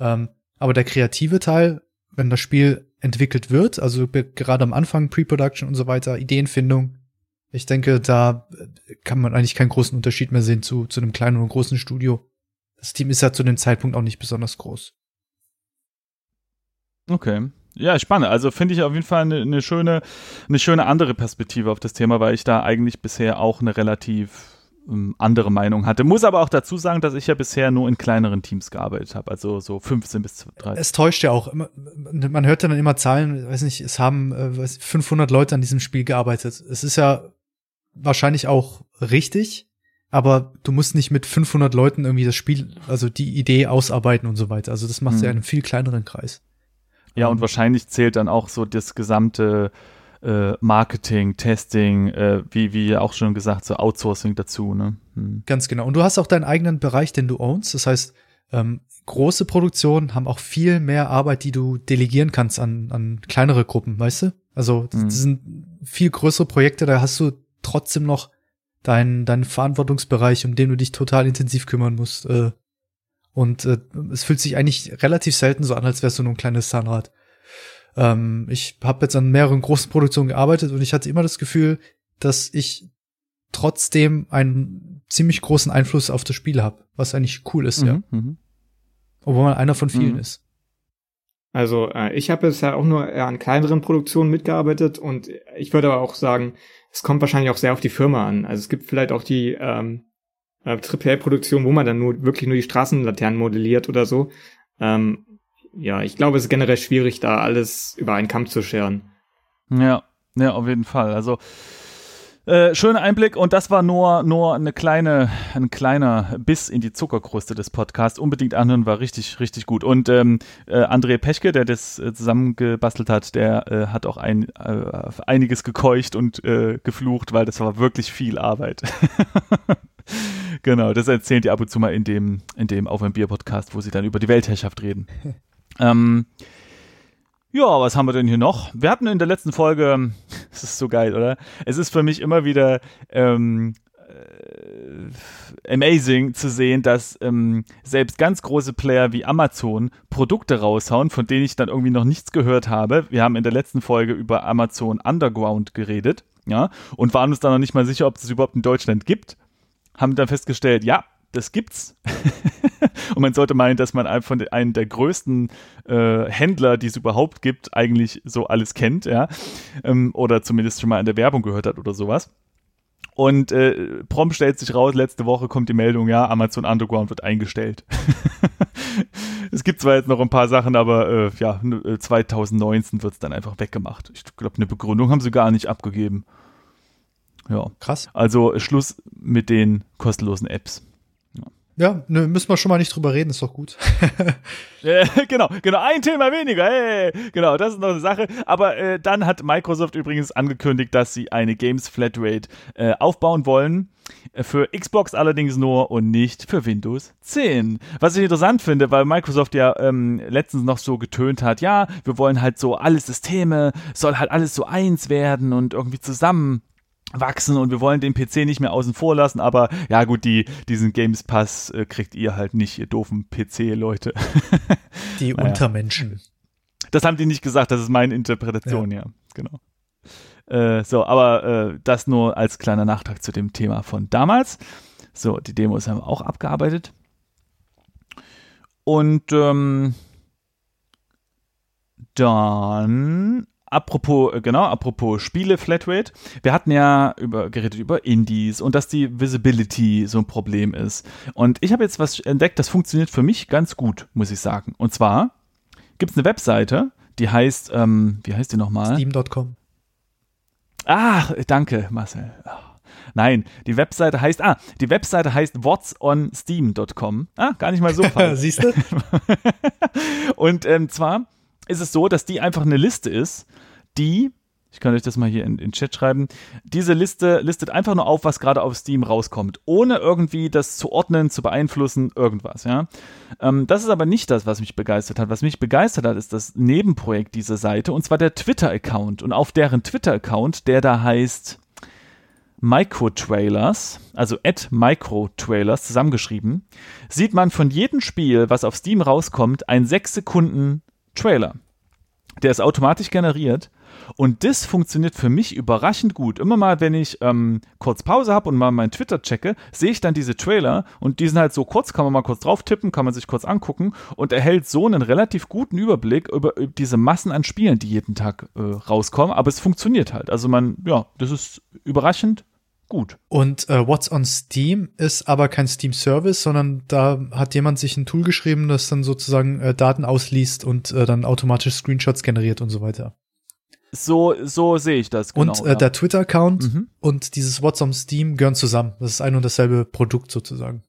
Ähm, aber der kreative Teil, wenn das Spiel entwickelt wird, also gerade am Anfang Pre-Production und so weiter, Ideenfindung, ich denke, da äh, kann man eigentlich keinen großen Unterschied mehr sehen zu, zu einem kleinen und großen Studio. Das Team ist ja zu dem Zeitpunkt auch nicht besonders groß. Okay. Ja, spannend. Also finde ich auf jeden Fall eine, eine, schöne, eine schöne andere Perspektive auf das Thema, weil ich da eigentlich bisher auch eine relativ ähm, andere Meinung hatte. Muss aber auch dazu sagen, dass ich ja bisher nur in kleineren Teams gearbeitet habe, also so 15 bis 30. Es täuscht ja auch. Man hört ja dann immer Zahlen, weiß nicht, es haben äh, 500 Leute an diesem Spiel gearbeitet. Es ist ja wahrscheinlich auch richtig, aber du musst nicht mit 500 Leuten irgendwie das Spiel, also die Idee ausarbeiten und so weiter. Also das macht hm. ja in einem viel kleineren Kreis. Ja, und wahrscheinlich zählt dann auch so das gesamte äh, Marketing, Testing, äh, wie, wie auch schon gesagt, so Outsourcing dazu. Ne? Hm. Ganz genau. Und du hast auch deinen eigenen Bereich, den du ownst. Das heißt, ähm, große Produktionen haben auch viel mehr Arbeit, die du delegieren kannst an, an kleinere Gruppen, weißt du? Also das, mhm. das sind viel größere Projekte, da hast du trotzdem noch deinen deinen Verantwortungsbereich, um den du dich total intensiv kümmern musst. Äh, und äh, es fühlt sich eigentlich relativ selten so an, als wärst du nur ein kleines Zahnrad. Ähm, ich habe jetzt an mehreren großen Produktionen gearbeitet und ich hatte immer das Gefühl, dass ich trotzdem einen ziemlich großen Einfluss auf das Spiel habe, was eigentlich cool ist, mhm, ja. Mhm. Obwohl man einer von vielen mhm. ist. Also äh, ich habe bisher auch nur an kleineren Produktionen mitgearbeitet und ich würde aber auch sagen, es kommt wahrscheinlich auch sehr auf die Firma an. Also es gibt vielleicht auch die ähm, äh, AAA-Produktion, wo man dann nur wirklich nur die Straßenlaternen modelliert oder so. Ähm, ja, ich glaube, es ist generell schwierig, da alles über einen Kamm zu scheren. Ja, ja, auf jeden Fall. Also äh, schöner Einblick und das war nur, nur eine kleine, ein kleiner Biss in die Zuckerkruste des Podcasts. Unbedingt anhören, war richtig, richtig gut. Und ähm, äh, André Pechke, der das äh, zusammengebastelt hat, der äh, hat auch ein, äh, einiges gekeucht und äh, geflucht, weil das war wirklich viel Arbeit. *laughs* genau, das erzählen die ab und zu mal in dem, in dem Auf ein Bier Podcast, wo sie dann über die Weltherrschaft reden. *laughs* ähm, ja, was haben wir denn hier noch? Wir hatten in der letzten Folge, *laughs* das ist so geil, oder? Es ist für mich immer wieder ähm, äh, amazing zu sehen, dass ähm, selbst ganz große Player wie Amazon Produkte raushauen, von denen ich dann irgendwie noch nichts gehört habe. Wir haben in der letzten Folge über Amazon Underground geredet, ja, und waren uns dann noch nicht mal sicher, ob es überhaupt in Deutschland gibt. Haben dann festgestellt, ja, das gibt's. *laughs* und man sollte meinen, dass man von den, einen der größten äh, Händler, die es überhaupt gibt, eigentlich so alles kennt, ja. Ähm, oder zumindest schon mal in der Werbung gehört hat oder sowas. Und äh, prompt stellt sich raus, letzte Woche kommt die Meldung, ja, Amazon Underground wird eingestellt. *laughs* es gibt zwar jetzt noch ein paar Sachen, aber äh, ja, 2019 wird es dann einfach weggemacht. Ich glaube, eine Begründung haben sie gar nicht abgegeben. Ja. Krass. Also Schluss mit den kostenlosen Apps. Ja, ne, müssen wir schon mal nicht drüber reden, ist doch gut. *laughs* äh, genau, genau, ein Thema weniger. Hey, genau, das ist noch eine Sache. Aber äh, dann hat Microsoft übrigens angekündigt, dass sie eine Games Flatrate äh, aufbauen wollen. Äh, für Xbox allerdings nur und nicht für Windows 10. Was ich interessant finde, weil Microsoft ja ähm, letztens noch so getönt hat, ja, wir wollen halt so alle Systeme, soll halt alles so eins werden und irgendwie zusammen wachsen und wir wollen den PC nicht mehr außen vor lassen, aber ja gut, die, diesen Games Pass äh, kriegt ihr halt nicht, ihr doofen PC-Leute. *laughs* Die naja. Untermenschen. Das haben die nicht gesagt, das ist meine Interpretation, ja, ja genau. Äh, so, aber äh, das nur als kleiner Nachtrag zu dem Thema von damals. So, die Demos haben wir auch abgearbeitet. Und ähm, dann apropos, äh, genau, apropos Spiele Flatrate. Wir hatten ja über, geredet über Indies und dass die Visibility so ein Problem ist. Und ich habe jetzt was entdeckt, das funktioniert für mich ganz gut, muss ich sagen. Und zwar gibt es eine Webseite, die heißt, ähm, wie heißt die nochmal? Steam.com. Ach, danke, Marcel. Nein, die Webseite heißt, ah, die Webseite heißt whatsonsteam.com. Ah, gar nicht mal so *laughs* falsch. Siehst du? *laughs* und ähm, zwar ist es so, dass die einfach eine Liste ist, die, ich kann euch das mal hier in den Chat schreiben, diese Liste listet einfach nur auf, was gerade auf Steam rauskommt, ohne irgendwie das zu ordnen, zu beeinflussen, irgendwas, ja. Ähm, das ist aber nicht das, was mich begeistert hat. Was mich begeistert hat, ist das Nebenprojekt dieser Seite, und zwar der Twitter-Account. Und auf deren Twitter-Account, der da heißt Micro-Trailers, also at Micro-Trailers zusammengeschrieben, sieht man von jedem Spiel, was auf Steam rauskommt, ein 6 Sekunden Trailer. Der ist automatisch generiert und das funktioniert für mich überraschend gut. Immer mal, wenn ich ähm, kurz Pause habe und mal meinen Twitter checke, sehe ich dann diese Trailer und die sind halt so kurz, kann man mal kurz drauf tippen, kann man sich kurz angucken und erhält so einen relativ guten Überblick über, über diese Massen an Spielen, die jeden Tag äh, rauskommen. Aber es funktioniert halt. Also man, ja, das ist überraschend gut. Und äh, What's on Steam ist aber kein Steam-Service, sondern da hat jemand sich ein Tool geschrieben, das dann sozusagen äh, Daten ausliest und äh, dann automatisch Screenshots generiert und so weiter. So, so sehe ich das, genau. Und äh, ja. der Twitter-Account mhm. und dieses What's on Steam gehören zusammen. Das ist ein und dasselbe Produkt sozusagen.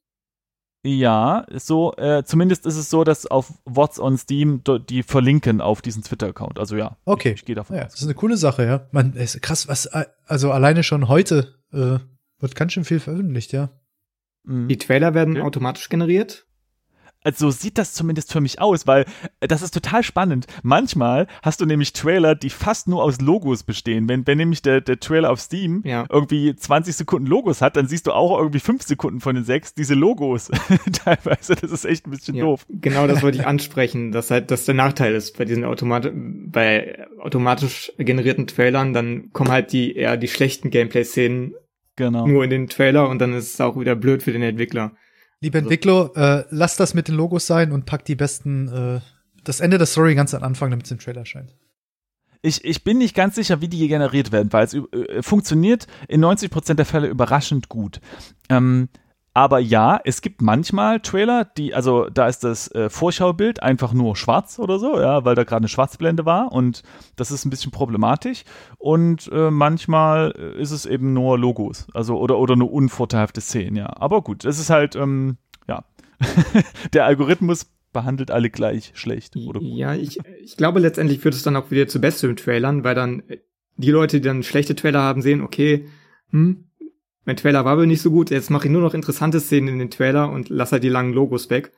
Ja, so, äh, zumindest ist es so, dass auf What's on Steam die verlinken auf diesen Twitter-Account. Also ja. Okay. Ich, ich gehe davon ja, aus. Das ist eine coole Sache, ja. Man, ist krass, was, äh, also alleine schon heute äh, wird ganz schön viel veröffentlicht, ja. Mhm. Die Trailer werden okay. automatisch generiert? Also so sieht das zumindest für mich aus, weil äh, das ist total spannend. Manchmal hast du nämlich Trailer, die fast nur aus Logos bestehen. Wenn, wenn nämlich der, der Trailer auf Steam ja. irgendwie 20 Sekunden Logos hat, dann siehst du auch irgendwie 5 Sekunden von den 6 diese Logos. *laughs* Teilweise, das ist echt ein bisschen ja, doof. Genau, das wollte ich ansprechen, dass halt das der Nachteil ist bei diesen Automat bei automatisch generierten Trailern, dann kommen halt die eher die schlechten Gameplay-Szenen genau. nur in den Trailer und dann ist es auch wieder blöd für den Entwickler. Liebe also Entwickler, äh, lasst das mit den Logos sein und packt die besten, äh, das Ende der Story ganz am Anfang, damit es im Trailer erscheint. Ich, ich bin nicht ganz sicher, wie die generiert werden, weil es äh, funktioniert in 90% der Fälle überraschend gut. Ähm, aber ja, es gibt manchmal Trailer, die, also da ist das äh, Vorschaubild einfach nur schwarz oder so, ja, weil da gerade eine Schwarzblende war und das ist ein bisschen problematisch. Und äh, manchmal äh, ist es eben nur Logos, also oder, oder nur unvorteilhafte Szenen, ja. Aber gut, es ist halt, ähm, ja, *laughs* der Algorithmus behandelt alle gleich schlecht oder gut. Ja, ich, ich glaube letztendlich führt es dann auch wieder zu besseren Trailern, weil dann die Leute, die dann schlechte Trailer haben, sehen, okay, hm, mein Trailer war wohl nicht so gut, jetzt mache ich nur noch interessante Szenen in den Trailer und lasse halt die langen Logos weg.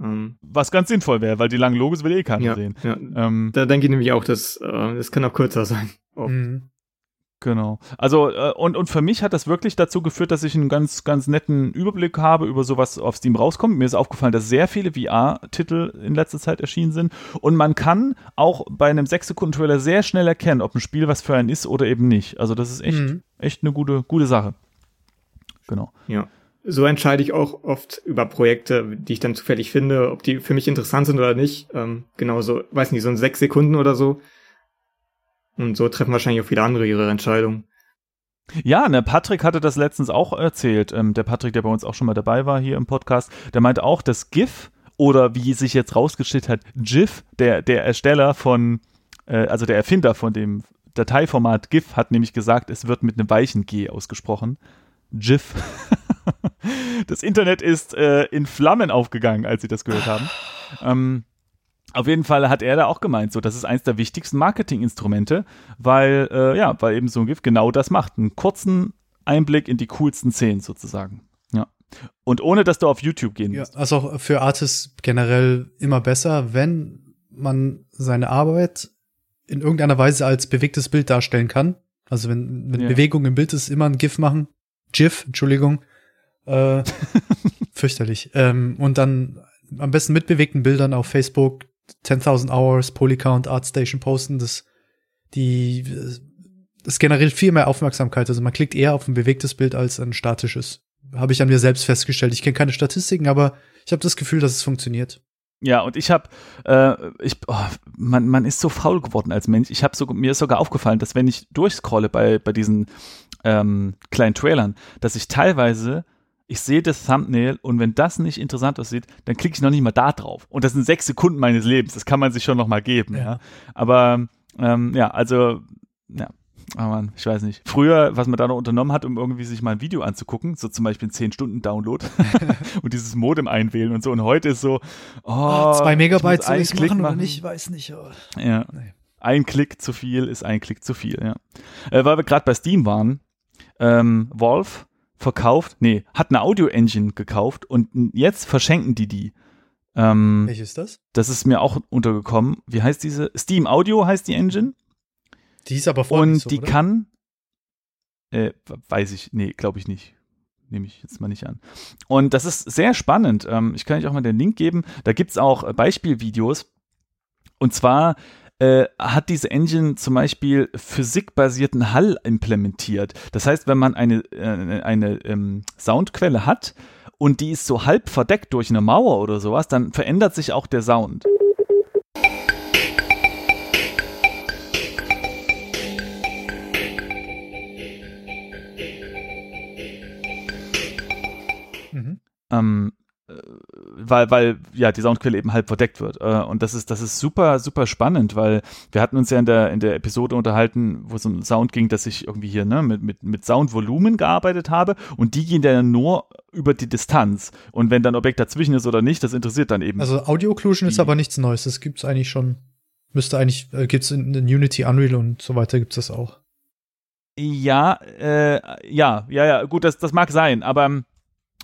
Ähm, Was ganz sinnvoll wäre, weil die langen Logos will eh keiner ja, sehen. Ja. Ähm, da denke ich nämlich auch, dass äh, das kann auch kürzer sein. Oh. Mhm. Genau. Also äh, und, und für mich hat das wirklich dazu geführt, dass ich einen ganz, ganz netten Überblick habe über sowas auf Steam rauskommt. Mir ist aufgefallen, dass sehr viele VR-Titel in letzter Zeit erschienen sind. Und man kann auch bei einem 6-Sekunden-Trailer sehr schnell erkennen, ob ein Spiel was für einen ist oder eben nicht. Also das ist echt, mhm. echt eine gute, gute Sache. Genau. Ja. So entscheide ich auch oft über Projekte, die ich dann zufällig finde, ob die für mich interessant sind oder nicht. Ähm, genau so, weiß nicht, so in sechs Sekunden oder so und so treffen wahrscheinlich auch viele andere ihre Entscheidungen. Ja, ne, Patrick hatte das letztens auch erzählt. Ähm, der Patrick, der bei uns auch schon mal dabei war hier im Podcast, der meinte auch, dass GIF oder wie sich jetzt rausgestellt hat, GIF, der, der Ersteller von, äh, also der Erfinder von dem Dateiformat GIF, hat nämlich gesagt, es wird mit einem weichen G ausgesprochen. GIF. *laughs* das Internet ist äh, in Flammen aufgegangen, als sie das gehört haben. ähm, auf jeden Fall hat er da auch gemeint, so das ist eins der wichtigsten Marketinginstrumente, weil äh, ja, weil eben so ein GIF genau das macht, einen kurzen Einblick in die coolsten Szenen sozusagen. Ja. Und ohne dass du auf YouTube gehen musst. Ja, also auch für Artists generell immer besser, wenn man seine Arbeit in irgendeiner Weise als bewegtes Bild darstellen kann. Also wenn, wenn ja. Bewegung im Bild ist, immer ein GIF machen. GIF, Entschuldigung. Äh, *laughs* fürchterlich. Ähm, und dann am besten mit bewegten Bildern auf Facebook, 10.000 Hours, Polycount, ArtStation posten, das, die, das generiert viel mehr Aufmerksamkeit. Also man klickt eher auf ein bewegtes Bild als ein statisches. Habe ich an mir selbst festgestellt. Ich kenne keine Statistiken, aber ich habe das Gefühl, dass es funktioniert. Ja, und ich habe, äh, ich, oh, man, man ist so faul geworden als Mensch. Ich habe so, mir ist sogar aufgefallen, dass wenn ich durchscrolle bei, bei diesen ähm, kleinen Trailern, dass ich teilweise ich sehe das Thumbnail und wenn das nicht interessant aussieht, dann klicke ich noch nicht mal da drauf. Und das sind sechs Sekunden meines Lebens. Das kann man sich schon noch mal geben. Ja. ja. Aber ähm, ja, also ja. Oh Mann, ich weiß nicht. Früher, was man da noch unternommen hat, um irgendwie sich mal ein Video anzugucken, so zum Beispiel einen 10-Stunden-Download *laughs* und dieses Modem einwählen und so. Und heute ist so, oh, oh zwei Megabyte soll ich machen, machen oder nicht? Weiß nicht. Oh. Ja. Nee. Ein Klick zu viel ist ein Klick zu viel, ja. Äh, weil wir gerade bei Steam waren, ähm, Wolf verkauft, nee, hat eine Audio-Engine gekauft und jetzt verschenken die die. Ähm, Welches ist das? Das ist mir auch untergekommen. Wie heißt diese? Steam Audio heißt die Engine. Die ist aber voll Und so, die oder? kann, äh, weiß ich, nee, glaube ich nicht. Nehme ich jetzt mal nicht an. Und das ist sehr spannend. Ähm, ich kann euch auch mal den Link geben. Da gibt es auch Beispielvideos. Und zwar äh, hat diese Engine zum Beispiel physikbasierten Hall implementiert. Das heißt, wenn man eine, äh, eine ähm, Soundquelle hat und die ist so halb verdeckt durch eine Mauer oder sowas, dann verändert sich auch der Sound. Mhm. Ähm, weil, weil ja die Soundquelle eben halb verdeckt wird. Äh, und das ist, das ist super, super spannend, weil wir hatten uns ja in der, in der Episode unterhalten, wo es um Sound ging, dass ich irgendwie hier ne, mit, mit, mit Soundvolumen gearbeitet habe und die gehen ja nur über die Distanz. Und wenn dann Objekt dazwischen ist oder nicht, das interessiert dann eben. Also Audio Occlusion ist aber nichts Neues. Das gibt's eigentlich schon. Müsste eigentlich, äh, gibt's in, in Unity, Unreal und so weiter gibt's das auch. Ja, äh, ja, ja, ja, gut, das, das mag sein, aber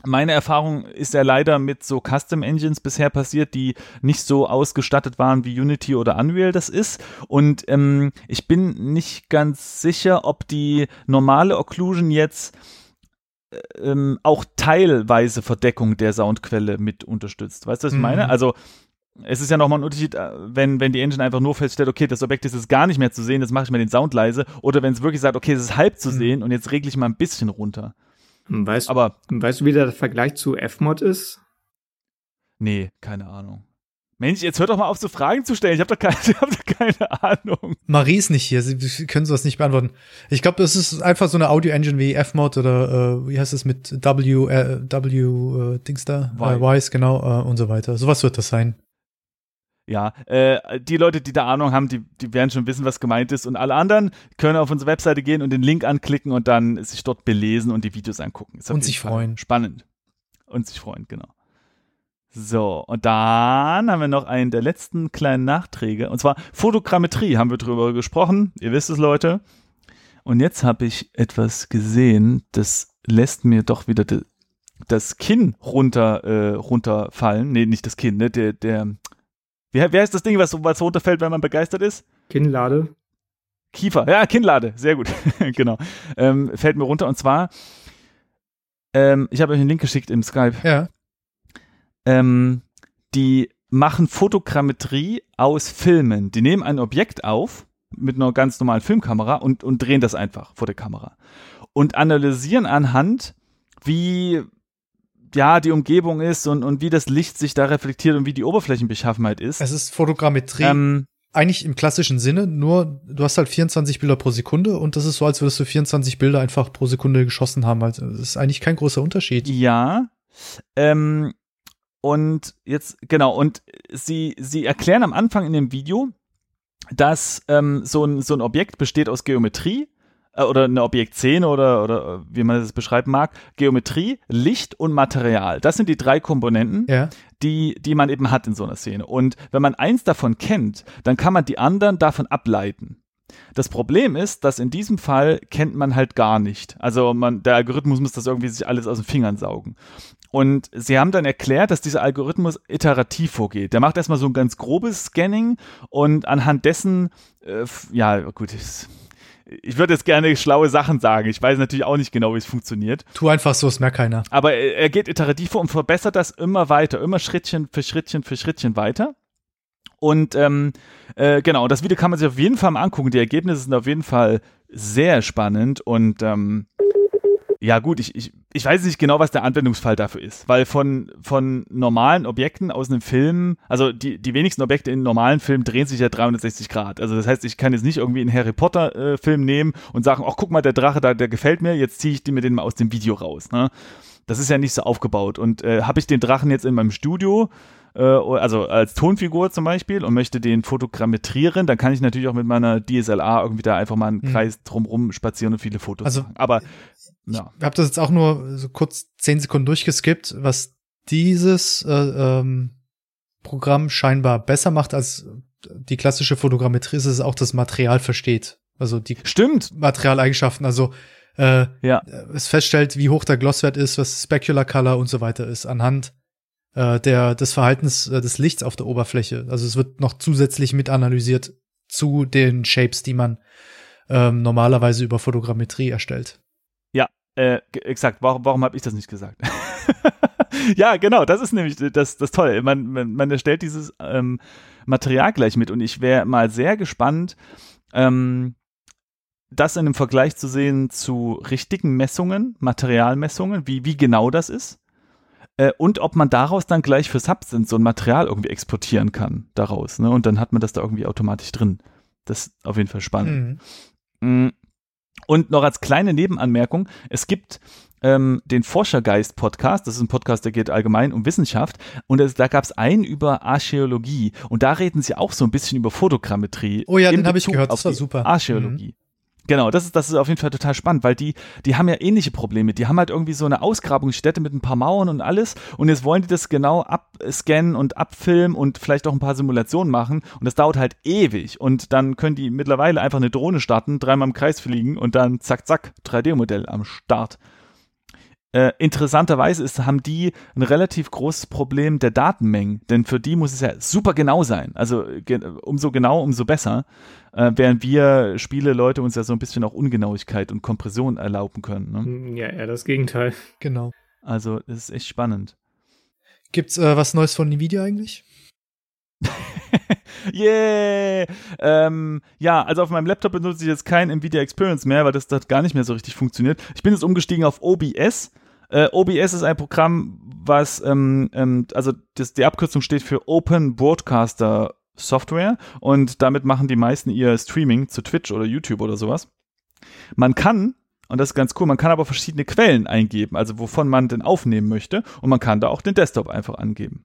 meine Erfahrung ist ja leider mit so Custom Engines bisher passiert, die nicht so ausgestattet waren wie Unity oder Unreal das ist. Und ähm, ich bin nicht ganz sicher, ob die normale Occlusion jetzt äh, ähm, auch teilweise Verdeckung der Soundquelle mit unterstützt. Weißt du, was ich mhm. meine? Also es ist ja nochmal ein Unterschied, äh, wenn, wenn die Engine einfach nur feststellt, okay, das Objekt ist jetzt gar nicht mehr zu sehen, jetzt mache ich mal den Sound leise, oder wenn es wirklich sagt, okay, es ist halb zu mhm. sehen und jetzt regle ich mal ein bisschen runter. Weißt, Aber, weißt du, wie der Vergleich zu Fmod ist? Nee, keine Ahnung. Mensch, jetzt hört doch mal auf, so Fragen zu stellen. Ich habe doch, keine, *laughs* hab doch keine Ahnung. Marie ist nicht hier. Sie, Sie können sowas nicht beantworten. Ich glaube, das ist einfach so eine Audio-Engine wie Fmod oder äh, wie heißt es mit W, äh, W, äh, Dings da? Äh, Wise, genau, äh, und so weiter. Sowas wird das sein ja, äh, die Leute, die da Ahnung haben, die, die werden schon wissen, was gemeint ist. Und alle anderen können auf unsere Webseite gehen und den Link anklicken und dann sich dort belesen und die Videos angucken. und sich Fall freuen. Spannend. Und sich freuen, genau. So, und dann haben wir noch einen der letzten kleinen Nachträge. Und zwar Fotogrammetrie haben wir drüber gesprochen. Ihr wisst es, Leute. Und jetzt habe ich etwas gesehen, das lässt mir doch wieder de, das Kinn runter, äh, runterfallen. Nee, nicht das Kinn, ne? Der, der, wie, wer ist das Ding, was, was runterfällt, wenn man begeistert ist? Kinnlade. Kiefer, ja, Kinnlade, sehr gut, *laughs* genau. Ähm, fällt mir runter und zwar, ähm, ich habe euch einen Link geschickt im Skype. Ja. Ähm, die machen Fotogrammetrie aus Filmen. Die nehmen ein Objekt auf mit einer ganz normalen Filmkamera und, und drehen das einfach vor der Kamera. Und analysieren anhand, wie ja, die Umgebung ist und, und wie das Licht sich da reflektiert und wie die Oberflächenbeschaffenheit ist. Es ist Fotogrammetrie. Ähm, eigentlich im klassischen Sinne, nur du hast halt 24 Bilder pro Sekunde und das ist so, als würdest du 24 Bilder einfach pro Sekunde geschossen haben. Also das ist eigentlich kein großer Unterschied. Ja. Ähm, und jetzt, genau, und sie, sie erklären am Anfang in dem Video, dass ähm, so, ein, so ein Objekt besteht aus Geometrie äh, oder eine Objektszene oder, oder äh, wie man das beschreiben mag, Geometrie, Licht und Material. Das sind die drei Komponenten, ja. die, die man eben hat in so einer Szene. Und wenn man eins davon kennt, dann kann man die anderen davon ableiten. Das Problem ist, dass in diesem Fall kennt man halt gar nicht. Also man, der Algorithmus muss das irgendwie sich alles aus den Fingern saugen. Und sie haben dann erklärt, dass dieser Algorithmus iterativ vorgeht. Der macht erstmal so ein ganz grobes Scanning und anhand dessen, äh, ja, gut, ist, ich würde jetzt gerne schlaue Sachen sagen. Ich weiß natürlich auch nicht genau, wie es funktioniert. Tu einfach so, es merkt keiner. Aber er geht iterativ vor und verbessert das immer weiter, immer Schrittchen für Schrittchen für Schrittchen weiter. Und ähm, äh, genau, das Video kann man sich auf jeden Fall mal angucken. Die Ergebnisse sind auf jeden Fall sehr spannend und ähm, ja gut, ich, ich, ich weiß nicht genau, was der Anwendungsfall dafür ist, weil von, von normalen Objekten aus einem Film, also die, die wenigsten Objekte in normalen Filmen drehen sich ja 360 Grad. Also das heißt, ich kann jetzt nicht irgendwie einen Harry Potter äh, Film nehmen und sagen, ach guck mal, der Drache da, der gefällt mir, jetzt ziehe ich mir den mal aus dem Video raus. Ne? Das ist ja nicht so aufgebaut. Und äh, habe ich den Drachen jetzt in meinem Studio, äh, also als Tonfigur zum Beispiel und möchte den fotogrammetrieren, dann kann ich natürlich auch mit meiner DSLR irgendwie da einfach mal einen mhm. Kreis drumrum spazieren und viele Fotos also, machen. Aber ja. Ich habe das jetzt auch nur so kurz zehn Sekunden durchgeskippt, was dieses äh, ähm, Programm scheinbar besser macht als die klassische Fotogrammetrie, ist es auch das Material versteht. Also die Stimmt. Materialeigenschaften. Also äh, ja. es feststellt, wie hoch der Glosswert ist, was Specular Color und so weiter ist, anhand äh, der, des Verhaltens äh, des Lichts auf der Oberfläche. Also es wird noch zusätzlich mit analysiert zu den Shapes, die man ähm, normalerweise über Fotogrammetrie erstellt. Äh, exakt. Warum, warum habe ich das nicht gesagt? *laughs* ja, genau, das ist nämlich das, das Tolle. Man, man, man erstellt dieses ähm, Material gleich mit und ich wäre mal sehr gespannt, ähm, das in einem Vergleich zu sehen zu richtigen Messungen, Materialmessungen, wie, wie genau das ist. Äh, und ob man daraus dann gleich für Substance so ein Material irgendwie exportieren kann daraus. Ne? Und dann hat man das da irgendwie automatisch drin. Das ist auf jeden Fall spannend. Mhm. Und noch als kleine Nebenanmerkung, es gibt ähm, den Forschergeist-Podcast, das ist ein Podcast, der geht allgemein um Wissenschaft und es, da gab es einen über Archäologie und da reden sie auch so ein bisschen über Fotogrammetrie. Oh ja, den habe ich gehört, das war super. Archäologie. Mhm. Genau, das ist, das ist auf jeden Fall total spannend, weil die, die haben ja ähnliche Probleme. Die haben halt irgendwie so eine Ausgrabungsstätte mit ein paar Mauern und alles und jetzt wollen die das genau abscannen und abfilmen und vielleicht auch ein paar Simulationen machen und das dauert halt ewig und dann können die mittlerweile einfach eine Drohne starten, dreimal im Kreis fliegen und dann zack, zack, 3D-Modell am Start. Äh, interessanterweise ist, haben die ein relativ großes Problem der Datenmengen, denn für die muss es ja super genau sein. Also ge umso genau, umso besser. Äh, während wir Spiele Leute uns ja so ein bisschen auch Ungenauigkeit und Kompression erlauben können. Ne? Hm, ja, eher das Gegenteil. Genau. Also das ist echt spannend. Gibt's äh, was Neues von Nvidia eigentlich? *laughs* yeah! Ähm, ja, also auf meinem Laptop benutze ich jetzt kein Nvidia Experience mehr, weil das dort gar nicht mehr so richtig funktioniert. Ich bin jetzt umgestiegen auf OBS. Äh, OBS ist ein Programm, was, ähm, ähm, also das, die Abkürzung steht für Open Broadcaster Software und damit machen die meisten ihr Streaming zu Twitch oder YouTube oder sowas. Man kann, und das ist ganz cool, man kann aber verschiedene Quellen eingeben, also wovon man denn aufnehmen möchte und man kann da auch den Desktop einfach angeben.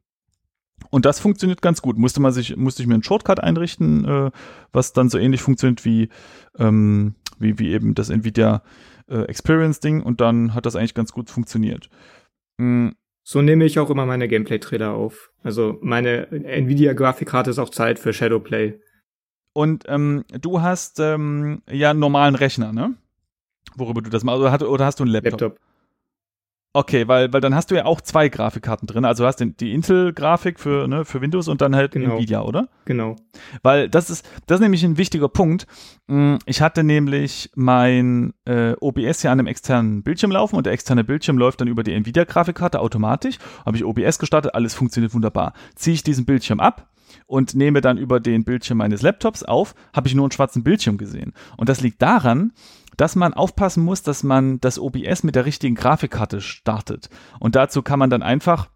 Und das funktioniert ganz gut. Musste man sich, musste ich mir einen Shortcut einrichten, äh, was dann so ähnlich funktioniert wie, ähm, wie, wie eben das Nvidia äh, Experience-Ding und dann hat das eigentlich ganz gut funktioniert. Mhm. So nehme ich auch immer meine Gameplay-Trailer auf. Also meine Nvidia-Grafikkarte ist auch Zeit für Shadowplay. Und ähm, du hast ähm, ja einen normalen Rechner, ne? Worüber du das machst. Oder, oder hast du einen Laptop? Laptop. Okay, weil, weil dann hast du ja auch zwei Grafikkarten drin. Also du hast den, die Intel-Grafik für, ne, für Windows und dann halt genau. Nvidia, oder? Genau. Weil das ist, das ist nämlich ein wichtiger Punkt. Hm, ich hatte nämlich mein äh, OBS hier an einem externen Bildschirm laufen und der externe Bildschirm läuft dann über die Nvidia-Grafikkarte automatisch. Habe ich OBS gestartet, alles funktioniert wunderbar. Ziehe ich diesen Bildschirm ab, und nehme dann über den Bildschirm meines Laptops auf, habe ich nur einen schwarzen Bildschirm gesehen. Und das liegt daran, dass man aufpassen muss, dass man das OBS mit der richtigen Grafikkarte startet. Und dazu kann man dann einfach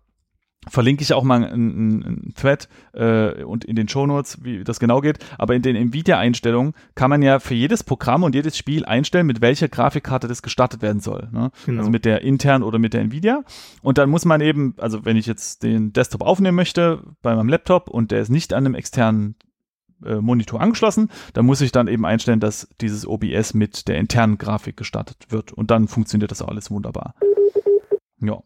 verlinke ich auch mal einen, einen Thread äh, und in den Shownotes, wie das genau geht. Aber in den Nvidia-Einstellungen kann man ja für jedes Programm und jedes Spiel einstellen, mit welcher Grafikkarte das gestartet werden soll. Ne? Genau. Also mit der intern oder mit der Nvidia. Und dann muss man eben, also wenn ich jetzt den Desktop aufnehmen möchte bei meinem Laptop und der ist nicht an einem externen äh, Monitor angeschlossen. Da muss ich dann eben einstellen, dass dieses OBS mit der internen Grafik gestartet wird. Und dann funktioniert das alles wunderbar. Ja.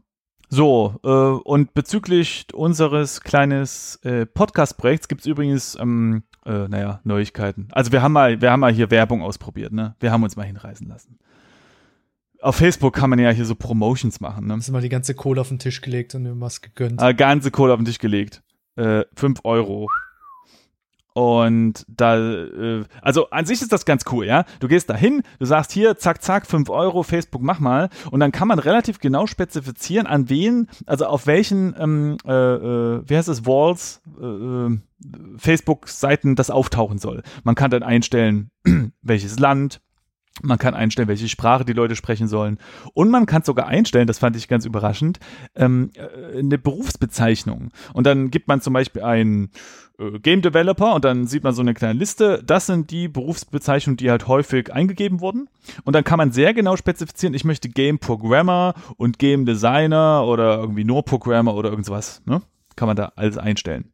So, äh, und bezüglich unseres kleines äh, Podcast-Projekts gibt es übrigens, ähm, äh, naja, Neuigkeiten. Also wir haben mal, wir haben mal hier Werbung ausprobiert, ne? Wir haben uns mal hinreißen lassen. Auf Facebook kann man ja hier so Promotions machen, ne? Hast du mal die ganze Kohle auf den Tisch gelegt und mir was gegönnt? Ah, ganze Kohle auf den Tisch gelegt. Äh, 5 Euro. Und da, äh, also an sich ist das ganz cool, ja. Du gehst da hin, du sagst hier, zack, zack, 5 Euro, Facebook, mach mal. Und dann kann man relativ genau spezifizieren, an wen, also auf welchen, ähm, äh, äh, wie heißt es, Walls, äh, äh Facebook-Seiten das auftauchen soll. Man kann dann einstellen, *clears throat* welches Land, man kann einstellen, welche Sprache die Leute sprechen sollen. Und man kann sogar einstellen, das fand ich ganz überraschend, ähm, äh, eine Berufsbezeichnung. Und dann gibt man zum Beispiel ein äh, Game Developer und dann sieht man so eine kleine Liste. Das sind die Berufsbezeichnungen, die halt häufig eingegeben wurden. Und dann kann man sehr genau spezifizieren, ich möchte Game Programmer und Game Designer oder irgendwie nur Programmer oder irgendwas. Ne? Kann man da alles einstellen.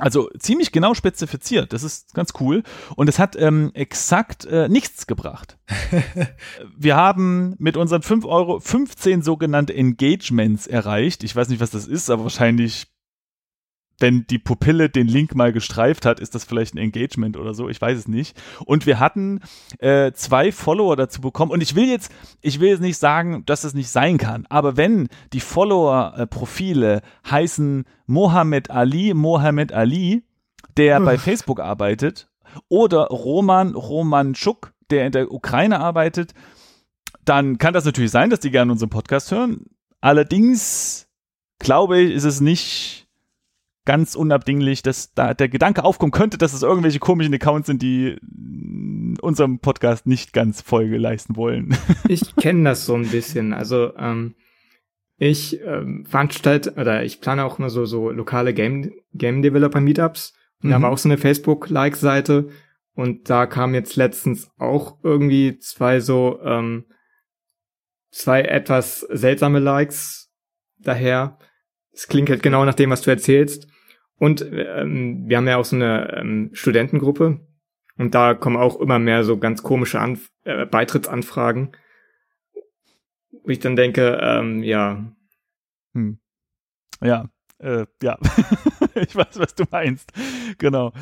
Also ziemlich genau spezifiziert. Das ist ganz cool. Und es hat ähm, exakt äh, nichts gebracht. *laughs* Wir haben mit unseren 5 Euro 15 sogenannte Engagements erreicht. Ich weiß nicht, was das ist, aber wahrscheinlich wenn die Pupille den Link mal gestreift hat, ist das vielleicht ein Engagement oder so, ich weiß es nicht. Und wir hatten äh, zwei Follower dazu bekommen. Und ich will jetzt, ich will jetzt nicht sagen, dass es nicht sein kann, aber wenn die Follower-Profile heißen Mohammed Ali, Mohammed Ali, der bei Facebook arbeitet, oder Roman Romanchuk, der in der Ukraine arbeitet, dann kann das natürlich sein, dass die gerne unseren Podcast hören. Allerdings glaube ich, ist es nicht ganz unabdinglich, dass da der Gedanke aufkommen könnte, dass es irgendwelche komischen Accounts sind, die unserem Podcast nicht ganz Folge leisten wollen. *laughs* ich kenne das so ein bisschen. Also ähm, ich ähm, veranstalte oder ich plane auch immer so so lokale Game Game Developer Meetups und mhm. da war auch so eine Facebook Like Seite und da kam jetzt letztens auch irgendwie zwei so ähm, zwei etwas seltsame Likes daher. Es klingt halt genau nach dem, was du erzählst. Und ähm, wir haben ja auch so eine ähm, Studentengruppe und da kommen auch immer mehr so ganz komische Anf äh, Beitrittsanfragen. Wo ich dann denke, ähm, ja. Hm. Ja, äh, ja, *laughs* ich weiß, was du meinst. Genau.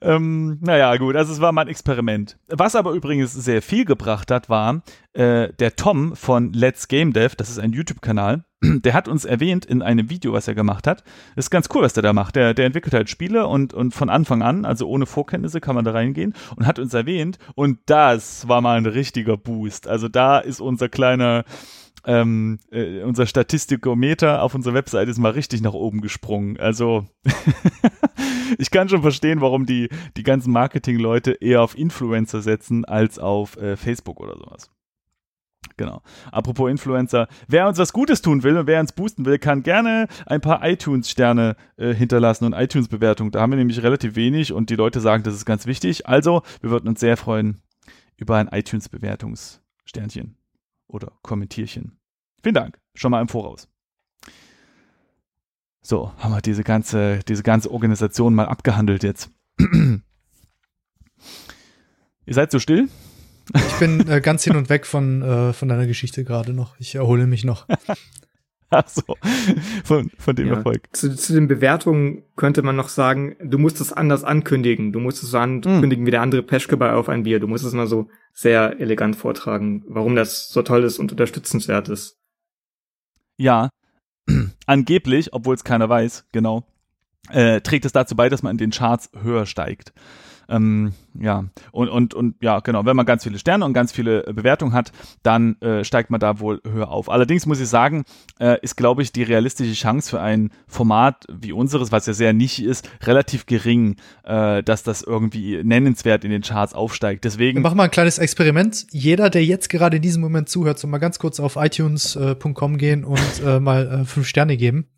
Ähm, naja, gut, also es war mal ein Experiment. Was aber übrigens sehr viel gebracht hat, war äh, der Tom von Let's Game Dev, das ist ein YouTube-Kanal, der hat uns erwähnt in einem Video, was er gemacht hat. Ist ganz cool, was der da macht. Der, der entwickelt halt Spiele und, und von Anfang an, also ohne Vorkenntnisse, kann man da reingehen und hat uns erwähnt. Und das war mal ein richtiger Boost. Also da ist unser kleiner ähm, äh, unser Statistikometer auf unserer Webseite ist mal richtig nach oben gesprungen. Also *laughs* ich kann schon verstehen, warum die, die ganzen Marketing-Leute eher auf Influencer setzen als auf äh, Facebook oder sowas. Genau. Apropos Influencer, wer uns was Gutes tun will und wer uns boosten will, kann gerne ein paar iTunes-Sterne äh, hinterlassen und iTunes-Bewertungen. Da haben wir nämlich relativ wenig und die Leute sagen, das ist ganz wichtig. Also, wir würden uns sehr freuen über ein iTunes-Bewertungssternchen oder Kommentierchen. Vielen Dank, schon mal im Voraus. So, haben wir diese ganze, diese ganze Organisation mal abgehandelt jetzt. *clears throat* Ihr seid so still? Ich bin äh, ganz hin und weg von, äh, von deiner Geschichte gerade noch. Ich erhole mich noch. *laughs* Ach so, von, von dem ja. Erfolg. Zu, zu den Bewertungen könnte man noch sagen, du musst es anders ankündigen. Du musst es so ankündigen mm. wie der andere Peschke bei Auf ein Bier. Du musst es mal so sehr elegant vortragen, warum das so toll ist und unterstützenswert ist. Ja, *clears throat* angeblich, obwohl es keiner weiß, genau, äh, trägt es dazu bei, dass man in den Charts höher steigt. Ähm, ja, und, und, und ja, genau, wenn man ganz viele Sterne und ganz viele äh, Bewertungen hat, dann äh, steigt man da wohl höher auf. Allerdings muss ich sagen, äh, ist, glaube ich, die realistische Chance für ein Format wie unseres, was ja sehr nischig ist, relativ gering, äh, dass das irgendwie nennenswert in den Charts aufsteigt. Deswegen. Wir machen mal ein kleines Experiment. Jeder, der jetzt gerade in diesem Moment zuhört, soll mal ganz kurz auf itunes.com gehen und äh, mal äh, fünf Sterne geben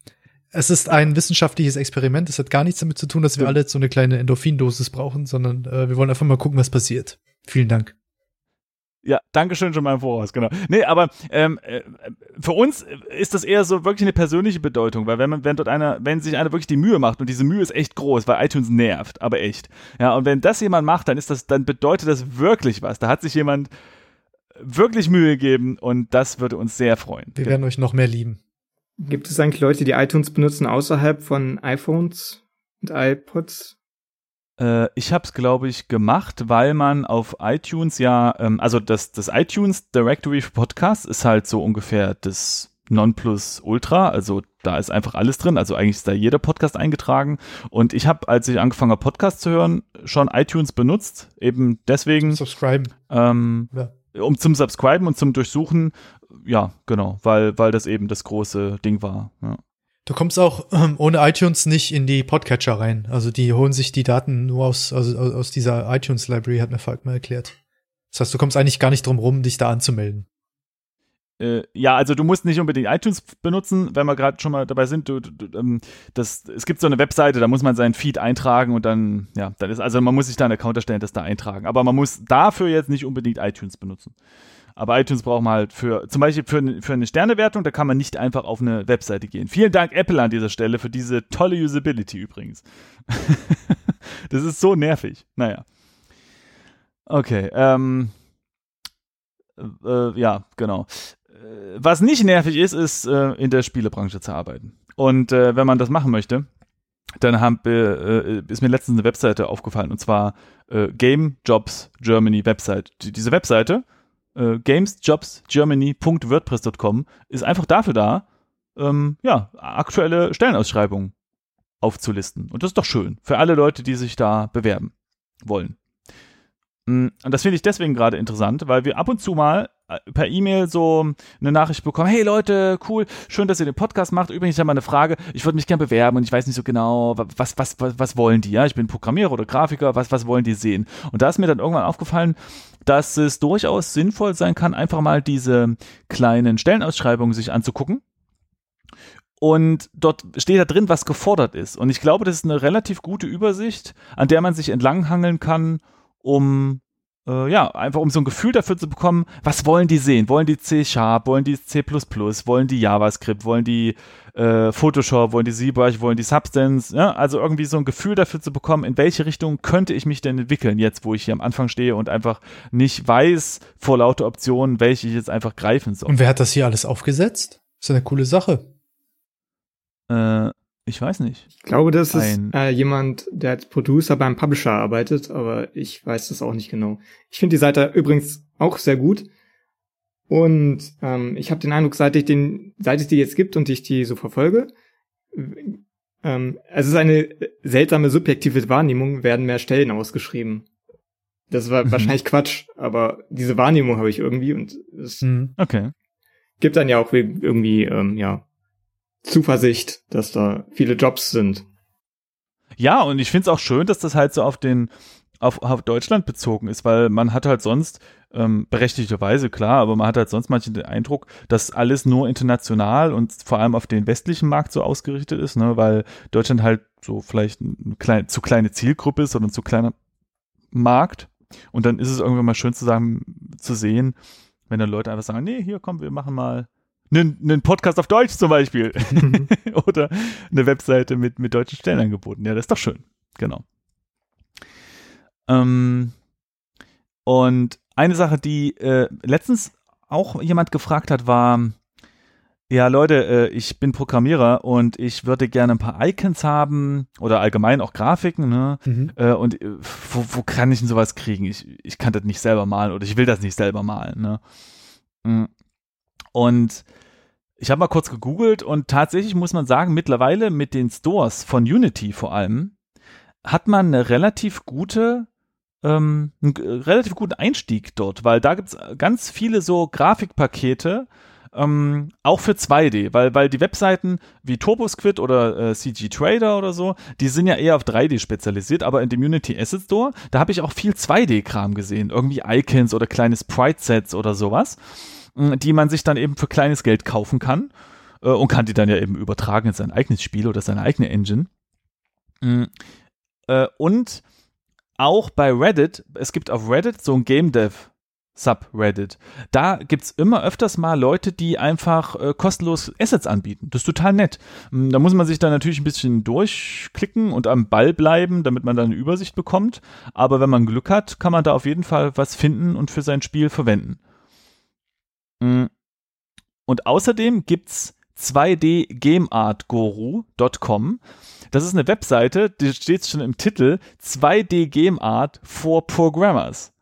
es ist ein wissenschaftliches Experiment. Es hat gar nichts damit zu tun, dass wir alle jetzt so eine kleine Endorphindosis brauchen, sondern äh, wir wollen einfach mal gucken, was passiert. Vielen Dank. Ja, Dankeschön schon mal im Voraus, genau. Nee, aber ähm, äh, für uns ist das eher so wirklich eine persönliche Bedeutung, weil wenn man, wenn dort einer, wenn sich einer wirklich die Mühe macht und diese Mühe ist echt groß, weil iTunes nervt, aber echt. Ja, und wenn das jemand macht, dann ist das, dann bedeutet das wirklich was. Da hat sich jemand wirklich Mühe gegeben und das würde uns sehr freuen. Wir werden euch noch mehr lieben. Gibt es eigentlich Leute, die iTunes benutzen außerhalb von iPhones und iPods? Äh, ich habe es, glaube ich, gemacht, weil man auf iTunes ja, ähm, also das, das iTunes Directory für Podcasts ist halt so ungefähr das Nonplus Ultra, also da ist einfach alles drin, also eigentlich ist da jeder Podcast eingetragen und ich habe, als ich angefangen habe, Podcasts zu hören, schon iTunes benutzt, eben deswegen. Subscriben. Ähm, ja. Um zum Subscriben und zum Durchsuchen ja, genau, weil, weil das eben das große Ding war. Ja. Du kommst auch ähm, ohne iTunes nicht in die Podcatcher rein. Also die holen sich die Daten nur aus, also aus dieser iTunes-Library, hat mir Falk mal erklärt. Das heißt, du kommst eigentlich gar nicht drum rum, dich da anzumelden. Äh, ja, also du musst nicht unbedingt iTunes benutzen, wenn wir gerade schon mal dabei sind. Du, du, ähm, das, es gibt so eine Webseite, da muss man seinen Feed eintragen und dann, ja, dann ist, also man muss sich da einen Account erstellen, das da eintragen. Aber man muss dafür jetzt nicht unbedingt iTunes benutzen. Aber iTunes braucht man halt für, zum Beispiel für, für eine Sternewertung, da kann man nicht einfach auf eine Webseite gehen. Vielen Dank Apple an dieser Stelle für diese tolle Usability übrigens. *laughs* das ist so nervig. Naja. Okay, ähm, äh, ja, genau. Was nicht nervig ist, ist äh, in der Spielebranche zu arbeiten. Und äh, wenn man das machen möchte, dann haben, äh, ist mir letztens eine Webseite aufgefallen und zwar äh, Game Jobs Germany Website. Die, diese Webseite äh, gamesjobsgermany.wordpress.com ist einfach dafür da, ähm, ja, aktuelle Stellenausschreibungen aufzulisten. Und das ist doch schön für alle Leute, die sich da bewerben wollen. Mm, und das finde ich deswegen gerade interessant, weil wir ab und zu mal per E-Mail so eine Nachricht bekommen, hey Leute, cool, schön, dass ihr den Podcast macht. Übrigens, ich habe mal eine Frage, ich würde mich gerne bewerben und ich weiß nicht so genau, was, was, was, was wollen die? Ja, ich bin Programmierer oder Grafiker, was, was wollen die sehen? Und da ist mir dann irgendwann aufgefallen, dass es durchaus sinnvoll sein kann, einfach mal diese kleinen Stellenausschreibungen sich anzugucken. Und dort steht da drin, was gefordert ist. Und ich glaube, das ist eine relativ gute Übersicht, an der man sich entlanghangeln kann, um äh, ja, einfach um so ein Gefühl dafür zu bekommen, was wollen die sehen? Wollen die C-Sharp, wollen die C++, wollen die JavaScript, wollen die äh, Photoshop, wollen die ZBrush, wollen die Substance, ja? also irgendwie so ein Gefühl dafür zu bekommen, in welche Richtung könnte ich mich denn entwickeln, jetzt wo ich hier am Anfang stehe und einfach nicht weiß vor lauter Optionen, welche ich jetzt einfach greifen soll. Und wer hat das hier alles aufgesetzt? Das ist eine coole Sache. Äh, ich weiß nicht. Ich glaube, das ist äh, jemand, der als Producer beim Publisher arbeitet, aber ich weiß das auch nicht genau. Ich finde die Seite übrigens auch sehr gut. Und ähm, ich habe den Eindruck, seit ich den, seit es die jetzt gibt und ich die so verfolge, ähm, es ist eine seltsame subjektive Wahrnehmung, werden mehr Stellen ausgeschrieben. Das war mhm. wahrscheinlich Quatsch, aber diese Wahrnehmung habe ich irgendwie und es mhm. okay. gibt dann ja auch irgendwie ähm, ja Zuversicht, dass da viele Jobs sind. Ja, und ich finde es auch schön, dass das halt so auf den auf, auf Deutschland bezogen ist, weil man hat halt sonst, ähm, berechtigterweise klar, aber man hat halt sonst manchmal den Eindruck, dass alles nur international und vor allem auf den westlichen Markt so ausgerichtet ist, ne, weil Deutschland halt so vielleicht eine kleine, zu kleine Zielgruppe ist oder ein zu kleiner Markt. Und dann ist es irgendwann mal schön zu sagen, zu sehen, wenn dann Leute einfach sagen, nee, hier komm, wir machen mal einen, einen Podcast auf Deutsch zum Beispiel. *laughs* Oder eine Webseite mit, mit deutschen Stellenangeboten. Ja, das ist doch schön. Genau. Ähm, und eine Sache, die äh, letztens auch jemand gefragt hat, war, ja, Leute, äh, ich bin Programmierer und ich würde gerne ein paar Icons haben oder allgemein auch Grafiken, ne? Mhm. Äh, und äh, wo, wo kann ich denn sowas kriegen? Ich, ich kann das nicht selber malen oder ich will das nicht selber malen, ne? Mhm. Und ich habe mal kurz gegoogelt und tatsächlich muss man sagen, mittlerweile mit den Stores von Unity vor allem, hat man eine relativ gute ähm, einen relativ guten Einstieg dort, weil da gibt's ganz viele so Grafikpakete, ähm, auch für 2D, weil, weil die Webseiten wie TurboSquid oder äh, CG Trader oder so, die sind ja eher auf 3D spezialisiert, aber in dem Unity Asset Store, da habe ich auch viel 2D-Kram gesehen, irgendwie Icons oder kleine Sprite-Sets oder sowas, die man sich dann eben für kleines Geld kaufen kann äh, und kann die dann ja eben übertragen in sein eigenes Spiel oder seine eigene Engine. Mhm. Äh, und auch bei Reddit, es gibt auf Reddit so ein Game Dev Subreddit. Da gibt's immer öfters mal Leute, die einfach äh, kostenlos Assets anbieten. Das ist total nett. Da muss man sich dann natürlich ein bisschen durchklicken und am Ball bleiben, damit man dann eine Übersicht bekommt. Aber wenn man Glück hat, kann man da auf jeden Fall was finden und für sein Spiel verwenden. Hm. Und außerdem gibt's 2dgameartguru.com. Das ist eine Webseite, die steht schon im Titel 2D Game for Programmers.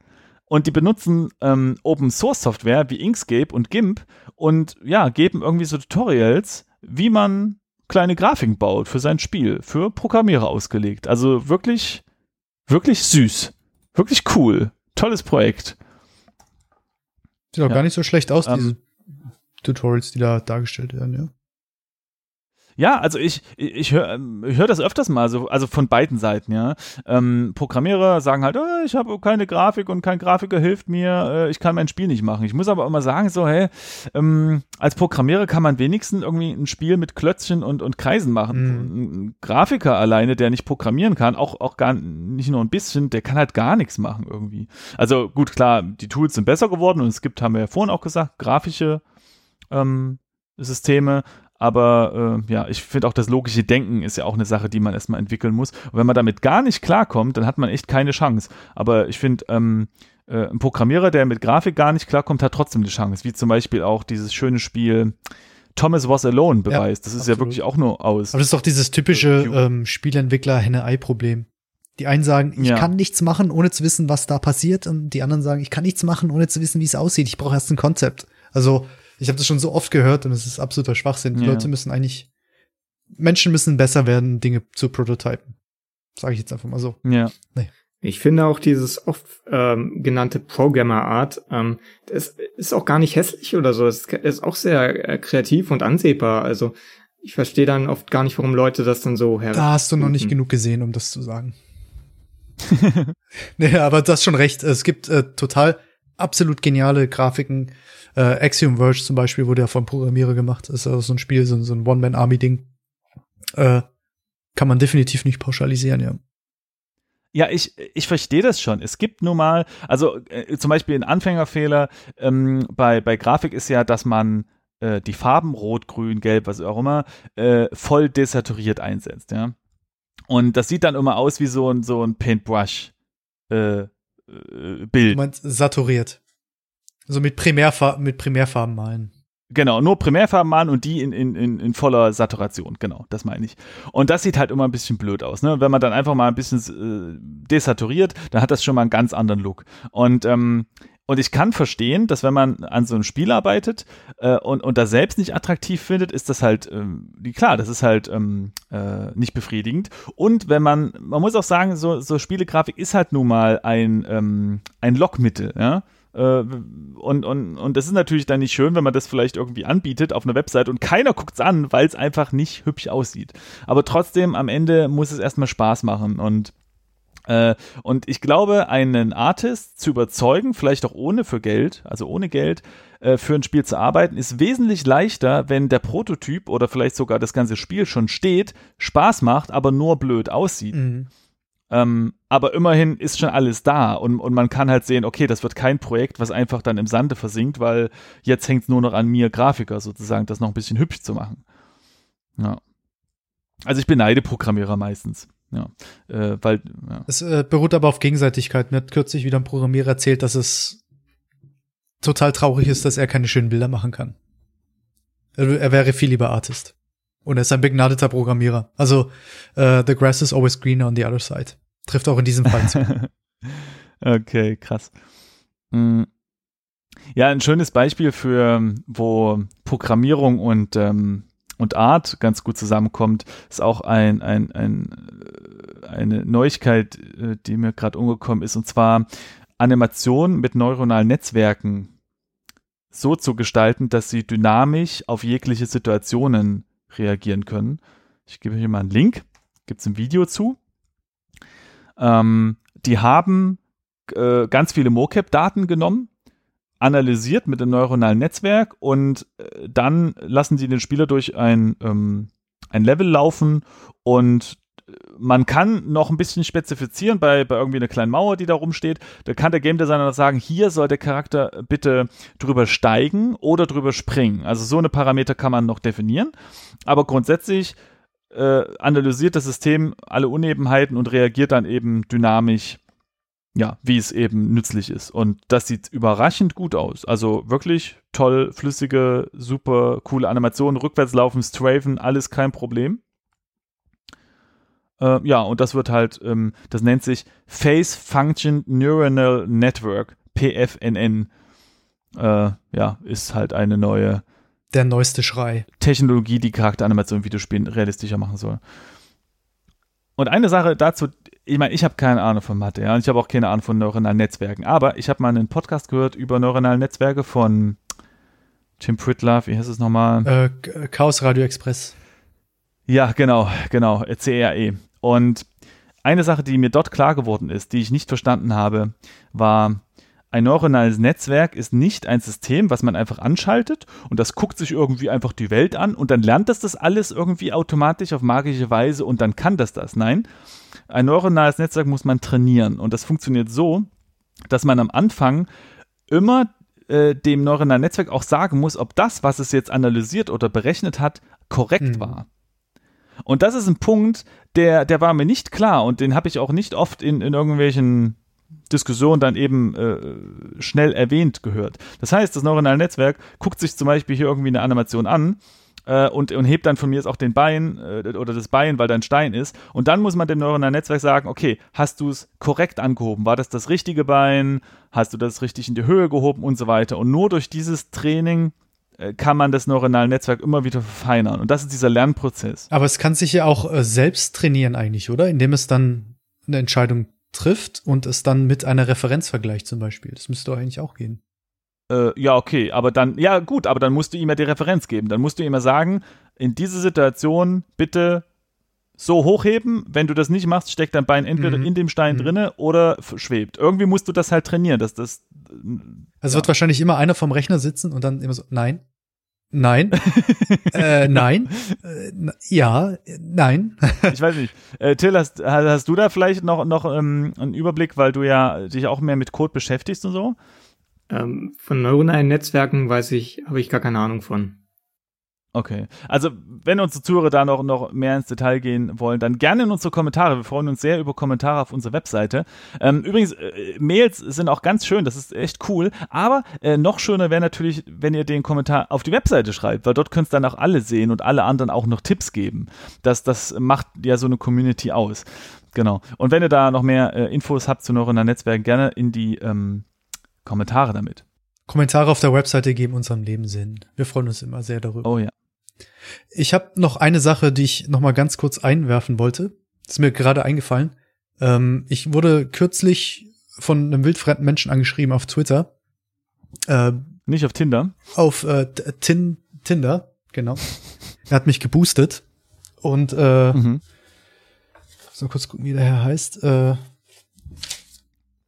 Und die benutzen ähm, Open Source Software wie Inkscape und GIMP und ja, geben irgendwie so Tutorials, wie man kleine Grafiken baut für sein Spiel, für Programmierer ausgelegt. Also wirklich, wirklich süß. Wirklich cool. Tolles Projekt. Sieht auch ja. gar nicht so schlecht aus, um, diese ähm. Tutorials, die da dargestellt werden, ja. Ja, also ich, ich höre ähm, ich hör das öfters mal, so, also von beiden Seiten, ja. Ähm, Programmierer sagen halt, oh, ich habe keine Grafik und kein Grafiker hilft mir, äh, ich kann mein Spiel nicht machen. Ich muss aber immer sagen, so, hey, ähm, als Programmierer kann man wenigstens irgendwie ein Spiel mit Klötzchen und, und Kreisen machen. Mhm. Ein Grafiker alleine, der nicht programmieren kann, auch, auch gar nicht nur ein bisschen, der kann halt gar nichts machen irgendwie. Also gut, klar, die Tools sind besser geworden und es gibt, haben wir ja vorhin auch gesagt, grafische ähm, Systeme, aber äh, ja, ich finde auch das logische Denken ist ja auch eine Sache, die man erstmal entwickeln muss. Und wenn man damit gar nicht klarkommt, dann hat man echt keine Chance. Aber ich finde, ähm, äh, ein Programmierer, der mit Grafik gar nicht klarkommt, hat trotzdem eine Chance. Wie zum Beispiel auch dieses schöne Spiel Thomas Was Alone beweist. Ja, das ist absolut. ja wirklich auch nur aus. Aber das ist doch dieses typische ähm, Spielentwickler-Henne-Ei-Problem. Die einen sagen, ich ja. kann nichts machen, ohne zu wissen, was da passiert. Und die anderen sagen, ich kann nichts machen, ohne zu wissen, wie es aussieht. Ich brauche erst ein Konzept. Also ich habe das schon so oft gehört und es ist absoluter Schwachsinn. Die ja. Leute müssen eigentlich, Menschen müssen besser werden, Dinge zu prototypen. Sage ich jetzt einfach mal so. Ja. Nee. Ich finde auch dieses oft ähm, genannte Programmer Art, ähm, das ist auch gar nicht hässlich oder so. Es ist auch sehr äh, kreativ und ansehbar. Also ich verstehe dann oft gar nicht, warum Leute das dann so her. Da hast du noch nicht genug gesehen, um das zu sagen. *laughs* nee, aber du hast schon recht. Es gibt äh, total absolut geniale Grafiken, äh, Axiom Verge zum Beispiel wurde ja vom Programmierer gemacht. Das ist also so ein Spiel, so, so ein One-Man-Army-Ding. Äh, kann man definitiv nicht pauschalisieren, ja. Ja, ich, ich verstehe das schon. Es gibt nun mal, also äh, zum Beispiel ein Anfängerfehler ähm, bei, bei Grafik ist ja, dass man äh, die Farben Rot, Grün, Gelb, was auch immer, äh, voll desaturiert einsetzt, ja. Und das sieht dann immer aus wie so ein, so ein Paintbrush äh, äh Bild. Du meinst saturiert. So mit, Primärfar mit Primärfarben malen. Genau, nur Primärfarben malen und die in, in, in, in voller Saturation, genau, das meine ich. Und das sieht halt immer ein bisschen blöd aus, ne? Wenn man dann einfach mal ein bisschen äh, desaturiert, dann hat das schon mal einen ganz anderen Look. Und ähm, und ich kann verstehen, dass wenn man an so einem Spiel arbeitet äh, und, und das selbst nicht attraktiv findet, ist das halt, ähm, klar, das ist halt ähm, äh, nicht befriedigend. Und wenn man, man muss auch sagen, so, so Spielegrafik ist halt nun mal ein, ähm, ein Lockmittel, ja. Äh, und, und, und das ist natürlich dann nicht schön, wenn man das vielleicht irgendwie anbietet auf einer Website und keiner guckt es an, weil es einfach nicht hübsch aussieht. Aber trotzdem, am Ende muss es erstmal Spaß machen und äh, und ich glaube, einen Artist zu überzeugen, vielleicht auch ohne für Geld, also ohne Geld, äh, für ein Spiel zu arbeiten, ist wesentlich leichter, wenn der Prototyp oder vielleicht sogar das ganze Spiel schon steht, Spaß macht, aber nur blöd aussieht. Mhm. Ähm, aber immerhin ist schon alles da und, und man kann halt sehen, okay, das wird kein Projekt, was einfach dann im Sande versinkt, weil jetzt hängt es nur noch an mir, Grafiker sozusagen, das noch ein bisschen hübsch zu machen. Ja. Also ich beneide Programmierer meistens. Ja, äh, weil ja. es äh, beruht aber auf Gegenseitigkeit. Mir hat kürzlich wieder ein Programmierer erzählt, dass es total traurig ist, dass er keine schönen Bilder machen kann. Er, er wäre viel lieber Artist. Und er ist ein begnadeter Programmierer. Also, uh, the grass is always greener on the other side. Trifft auch in diesem Fall zu. *laughs* okay, krass. Mhm. Ja, ein schönes Beispiel für, wo Programmierung und, ähm, und Art ganz gut zusammenkommt, ist auch ein, ein, ein, äh, eine Neuigkeit, äh, die mir gerade umgekommen ist, und zwar Animation mit neuronalen Netzwerken so zu gestalten, dass sie dynamisch auf jegliche Situationen reagieren können. Ich gebe hier mal einen Link, gibt es ein Video zu. Ähm, die haben äh, ganz viele MoCap-Daten genommen, analysiert mit dem neuronalen Netzwerk und äh, dann lassen sie den Spieler durch ein, ähm, ein Level laufen und äh, man kann noch ein bisschen spezifizieren bei, bei irgendwie einer kleinen Mauer, die da rumsteht. Da kann der Game Designer sagen, hier soll der Charakter bitte drüber steigen oder drüber springen. Also so eine Parameter kann man noch definieren. Aber grundsätzlich äh, analysiert das System alle Unebenheiten und reagiert dann eben dynamisch ja, wie es eben nützlich ist. Und das sieht überraschend gut aus. Also wirklich toll, flüssige, super coole Animationen, rückwärts laufen, strafen, alles kein Problem. Äh, ja, und das wird halt, ähm, das nennt sich Face Function Neuronal Network, PFNN. Äh, ja, ist halt eine neue. Der neueste Schrei. Technologie, die Charakteranimation in Videospielen realistischer machen soll. Und eine Sache dazu, ich meine, ich habe keine Ahnung von Mathe, ja, und ich habe auch keine Ahnung von neuronalen Netzwerken, aber ich habe mal einen Podcast gehört über neuronale Netzwerke von Tim Pritlove, wie heißt es nochmal? Äh, Chaos Radio Express. Ja, genau, genau, CRE. Und eine Sache, die mir dort klar geworden ist, die ich nicht verstanden habe, war, ein neuronales Netzwerk ist nicht ein System, was man einfach anschaltet und das guckt sich irgendwie einfach die Welt an und dann lernt das das alles irgendwie automatisch auf magische Weise und dann kann das das. Nein, ein neuronales Netzwerk muss man trainieren und das funktioniert so, dass man am Anfang immer äh, dem neuronalen Netzwerk auch sagen muss, ob das, was es jetzt analysiert oder berechnet hat, korrekt mhm. war. Und das ist ein Punkt, der, der war mir nicht klar und den habe ich auch nicht oft in, in irgendwelchen Diskussion dann eben äh, schnell erwähnt gehört. Das heißt, das neuronale Netzwerk guckt sich zum Beispiel hier irgendwie eine Animation an äh, und, und hebt dann von mir jetzt auch den Bein äh, oder das Bein, weil da ein Stein ist. Und dann muss man dem neuronalen Netzwerk sagen, okay, hast du es korrekt angehoben? War das das richtige Bein? Hast du das richtig in die Höhe gehoben und so weiter? Und nur durch dieses Training äh, kann man das neuronale Netzwerk immer wieder verfeinern. Und das ist dieser Lernprozess. Aber es kann sich ja auch äh, selbst trainieren eigentlich, oder? Indem es dann eine Entscheidung trifft und es dann mit einer Referenz vergleicht zum Beispiel. Das müsste doch eigentlich auch gehen. Äh, ja, okay, aber dann, ja gut, aber dann musst du ihm ja die Referenz geben. Dann musst du ihm ja sagen, in diese Situation bitte so hochheben. Wenn du das nicht machst, steckt dein Bein entweder mhm. in dem Stein mhm. drinne oder schwebt. Irgendwie musst du das halt trainieren, dass das. Also ja. wird wahrscheinlich immer einer vom Rechner sitzen und dann immer so, nein, Nein. *laughs* äh, nein. Äh, ja, nein. ich weiß nicht. Äh, Till, hast, hast du da vielleicht noch, noch ähm, einen Überblick, weil du ja dich auch mehr mit Code beschäftigst und so? Ähm, von neuronalen Netzwerken weiß ich, habe ich gar keine Ahnung von. Okay. Also, wenn unsere Zuhörer da noch, noch mehr ins Detail gehen wollen, dann gerne in unsere Kommentare. Wir freuen uns sehr über Kommentare auf unserer Webseite. Ähm, übrigens, äh, Mails sind auch ganz schön, das ist echt cool. Aber äh, noch schöner wäre natürlich, wenn ihr den Kommentar auf die Webseite schreibt, weil dort könnt ihr dann auch alle sehen und alle anderen auch noch Tipps geben. Das, das macht ja so eine Community aus. Genau. Und wenn ihr da noch mehr äh, Infos habt zu neuronalen Netzwerken, gerne in die ähm, Kommentare damit. Kommentare auf der Webseite geben unserem Leben Sinn. Wir freuen uns immer sehr darüber. Oh ja. Ich habe noch eine Sache, die ich noch mal ganz kurz einwerfen wollte. Das ist mir gerade eingefallen. Ähm, ich wurde kürzlich von einem wildfremden Menschen angeschrieben auf Twitter. Äh, Nicht auf Tinder? Auf äh, tin Tinder, genau. *laughs* er hat mich geboostet und äh, mhm. so kurz gucken, wie der Herr heißt. Äh,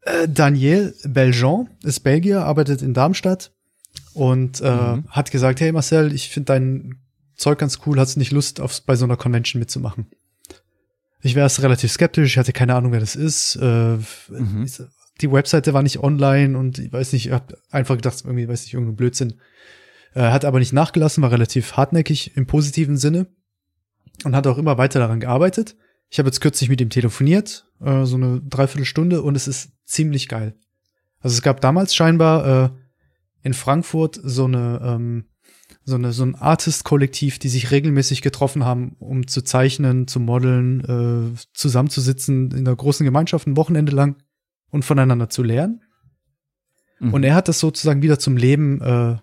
äh, Daniel Beljean ist Belgier, arbeitet in Darmstadt und äh, mhm. hat gesagt, hey Marcel, ich finde dein Zeug ganz cool, hast du nicht Lust, auf, bei so einer Convention mitzumachen? Ich wäre erst relativ skeptisch, ich hatte keine Ahnung, wer das ist. Äh, mhm. Die Webseite war nicht online und ich weiß nicht, ich habe einfach gedacht, irgendwie, weiß nicht, irgendein Blödsinn. Äh, hat aber nicht nachgelassen, war relativ hartnäckig im positiven Sinne und hat auch immer weiter daran gearbeitet. Ich habe jetzt kürzlich mit ihm telefoniert, äh, so eine Dreiviertelstunde und es ist ziemlich geil. Also es gab damals scheinbar äh, in Frankfurt so eine ähm, so, eine, so ein Artist-Kollektiv, die sich regelmäßig getroffen haben, um zu zeichnen, zu modeln, äh, zusammenzusitzen in einer großen Gemeinschaft ein Wochenende lang und voneinander zu lernen. Mhm. Und er hat das sozusagen wieder zum Leben äh,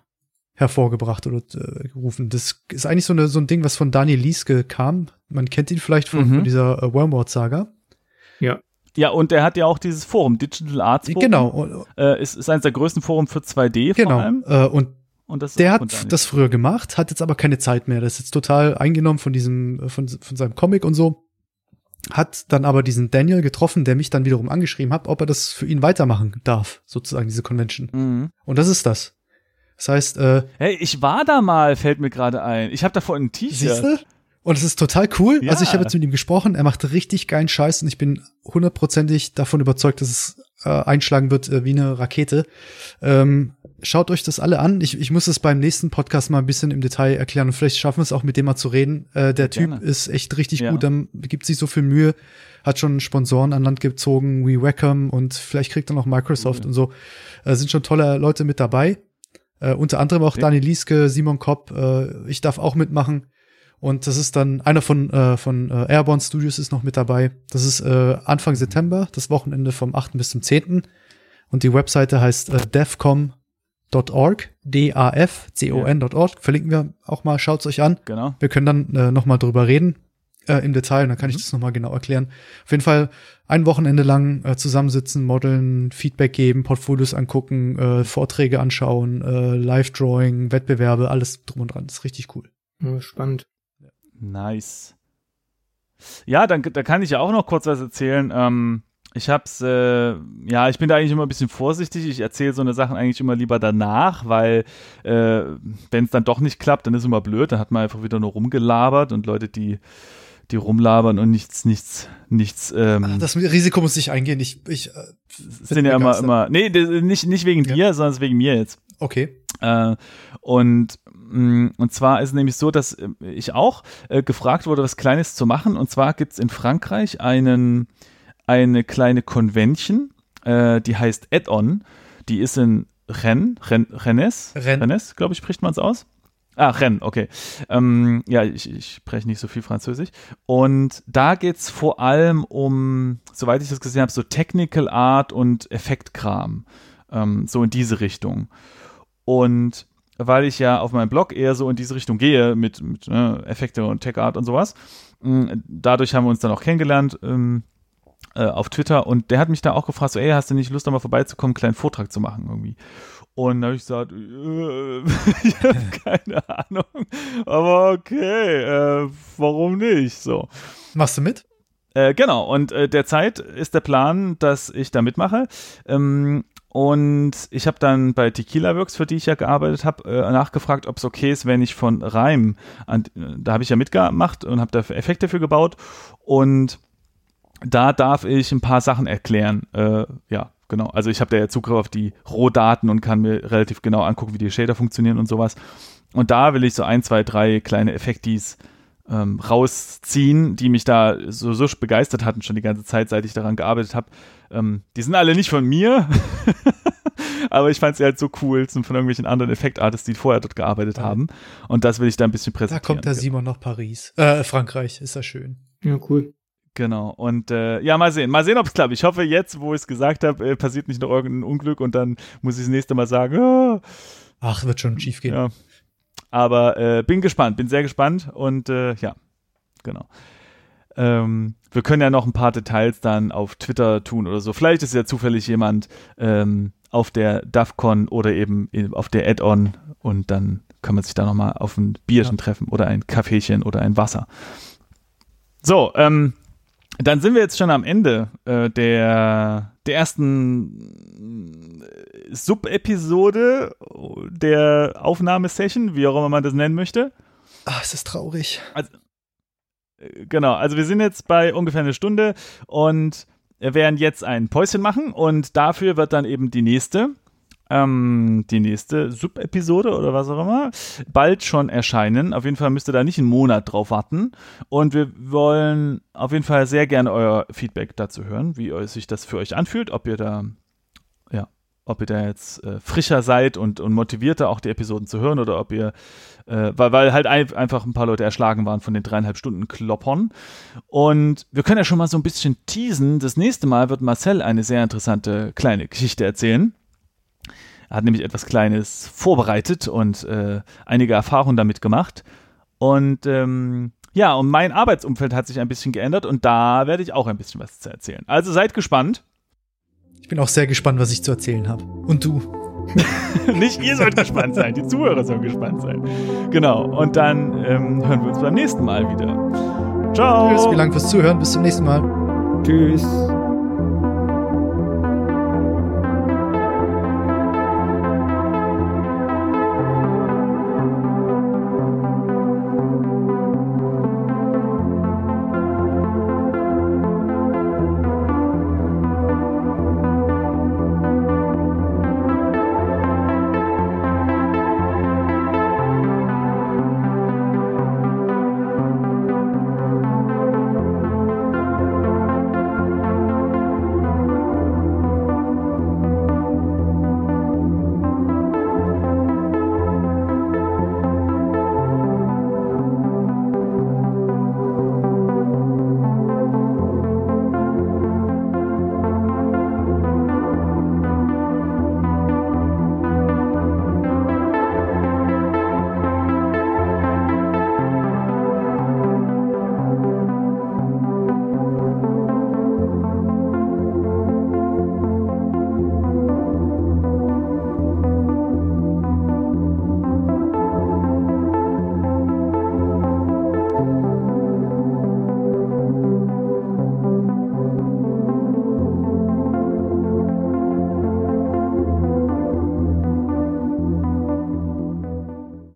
hervorgebracht oder äh, gerufen. Das ist eigentlich so, eine, so ein Ding, was von Daniel Lieske kam. Man kennt ihn vielleicht von, mhm. von dieser äh, Wormwood-Saga. Ja. Ja, und er hat ja auch dieses Forum, Digital Arts Forum. Genau. Äh, ist, ist eines der größten Foren für 2D genau. vor allem. Äh, und, und der hat das früher gemacht, hat jetzt aber keine Zeit mehr. Das ist jetzt total eingenommen von diesem, äh, von, von seinem Comic und so. Hat dann aber diesen Daniel getroffen, der mich dann wiederum angeschrieben hat, ob er das für ihn weitermachen darf, sozusagen, diese Convention. Mhm. Und das ist das. Das heißt, äh, Hey, ich war da mal, fällt mir gerade ein. Ich habe da vorhin ein T-Shirt. Und es ist total cool. Ja. Also ich habe jetzt mit ihm gesprochen. Er macht richtig geilen Scheiß und ich bin hundertprozentig davon überzeugt, dass es äh, einschlagen wird äh, wie eine Rakete. Ähm, schaut euch das alle an. Ich, ich muss es beim nächsten Podcast mal ein bisschen im Detail erklären und vielleicht schaffen wir es auch mit dem mal zu reden. Äh, der Typ ist echt richtig ja. gut. Dann gibt sich so viel Mühe, hat schon Sponsoren an Land gezogen, wie Wacom und vielleicht kriegt er noch Microsoft mhm. und so. Äh, sind schon tolle Leute mit dabei. Äh, unter anderem auch okay. Daniel Lieske, Simon Kopp. Äh, ich darf auch mitmachen. Und das ist dann einer von, äh, von äh, Airborne Studios ist noch mit dabei. Das ist äh, Anfang September, das Wochenende vom 8. bis zum 10. Und die Webseite heißt äh, devcom.org, D-A-F-C-O-N.org. Verlinken wir auch mal, schaut's euch an. Genau. Wir können dann äh, noch mal drüber reden äh, im Detail und dann kann mhm. ich das noch mal genau erklären. Auf jeden Fall ein Wochenende lang äh, zusammensitzen, modeln, Feedback geben, Portfolios angucken, äh, Vorträge anschauen, äh, Live-Drawing, Wettbewerbe, alles drum und dran. Das ist richtig cool. Spannend. Nice. Ja, dann da kann ich ja auch noch kurz was erzählen. Ähm, ich hab's, äh, ja, ich bin da eigentlich immer ein bisschen vorsichtig. Ich erzähle so eine Sachen eigentlich immer lieber danach, weil äh, wenn es dann doch nicht klappt, dann ist immer blöd. Dann hat man einfach wieder nur rumgelabert und Leute, die die rumlabern und nichts, nichts, nichts. Ähm, das Risiko muss ich eingehen. Ich, ich äh, sind ja immer, immer. Nee, nicht, nicht wegen ja. dir, sondern wegen mir jetzt. Okay. Äh, und Mm, und zwar ist es nämlich so, dass äh, ich auch äh, gefragt wurde, was Kleines zu machen. Und zwar gibt es in Frankreich einen, eine kleine Convention, äh, die heißt Add-on. Die ist in Rennes, Rennes, Rennes, glaube ich, spricht man es aus. Ah, Rennes, okay. Ähm, ja, ich, ich spreche nicht so viel Französisch. Und da geht es vor allem um, soweit ich das gesehen habe, so Technical Art und Effektkram. Ähm, so in diese Richtung. Und weil ich ja auf meinem Blog eher so in diese Richtung gehe mit, mit ne, Effekte und Tech Art und sowas. Dadurch haben wir uns dann auch kennengelernt ähm, äh, auf Twitter und der hat mich da auch gefragt, so, ey, hast du nicht Lust, da mal vorbeizukommen, einen kleinen Vortrag zu machen irgendwie? Und da habe ich gesagt, äh, *laughs* ich habe *laughs* keine Ahnung, aber okay, äh, warum nicht? So. Machst du mit? Äh, genau, und äh, derzeit ist der Plan, dass ich da mitmache. Ähm, und ich habe dann bei Tequila Works, für die ich ja gearbeitet habe, äh, nachgefragt, ob es okay ist, wenn ich von Reim, an, da habe ich ja mitgemacht und habe da Effekte für gebaut. Und da darf ich ein paar Sachen erklären. Äh, ja, genau. Also ich habe da ja Zugriff auf die Rohdaten und kann mir relativ genau angucken, wie die Shader funktionieren und sowas. Und da will ich so ein, zwei, drei kleine Effektis ähm, rausziehen, die mich da so, so begeistert hatten schon die ganze Zeit, seit ich daran gearbeitet habe. Ähm, die sind alle nicht von mir, *laughs* aber ich fand sie halt so cool, sind von irgendwelchen anderen Effektartists, die vorher dort gearbeitet ja. haben. Und das will ich da ein bisschen präsentieren. Da kommt der Simon nach Paris. Äh, Frankreich, ist das schön. Ja, cool. Genau. Und äh, ja, mal sehen. Mal sehen, ob es klappt. Ich hoffe, jetzt, wo ich es gesagt habe, äh, passiert nicht noch irgendein Unglück und dann muss ich das nächste Mal sagen, oh. ach, wird schon schief gehen. Ja. Aber äh, bin gespannt, bin sehr gespannt und äh, ja, genau. Ähm, wir können ja noch ein paar Details dann auf Twitter tun oder so. Vielleicht ist ja zufällig jemand ähm, auf der DAFCON oder eben auf der Add-on und dann kann man sich da nochmal auf ein Bierchen ja. treffen oder ein Kaffeechen oder ein Wasser. So, ähm, dann sind wir jetzt schon am Ende äh, der, der ersten äh, Sub-Episode der Aufnahmesession, wie auch immer man das nennen möchte. Ach, es ist traurig. Also, genau, also wir sind jetzt bei ungefähr eine Stunde und werden jetzt ein Päuschen machen und dafür wird dann eben die nächste, ähm, die nächste Sub-Episode oder was auch immer, bald schon erscheinen. Auf jeden Fall müsst ihr da nicht einen Monat drauf warten. Und wir wollen auf jeden Fall sehr gerne euer Feedback dazu hören, wie sich das für euch anfühlt, ob ihr da ob ihr da jetzt äh, frischer seid und, und motivierter auch die Episoden zu hören oder ob ihr, äh, weil, weil halt ein, einfach ein paar Leute erschlagen waren von den dreieinhalb Stunden Kloppern. Und wir können ja schon mal so ein bisschen teasen. Das nächste Mal wird Marcel eine sehr interessante kleine Geschichte erzählen. Er hat nämlich etwas Kleines vorbereitet und äh, einige Erfahrungen damit gemacht. Und ähm, ja, und mein Arbeitsumfeld hat sich ein bisschen geändert und da werde ich auch ein bisschen was zu erzählen. Also seid gespannt. Ich bin auch sehr gespannt, was ich zu erzählen habe. Und du? *laughs* Nicht ihr sollt gespannt sein, die Zuhörer sollen gespannt sein. Genau. Und dann ähm, hören wir uns beim nächsten Mal wieder. Ciao. Tschüss, vielen Dank fürs Zuhören. Bis zum nächsten Mal. Tschüss.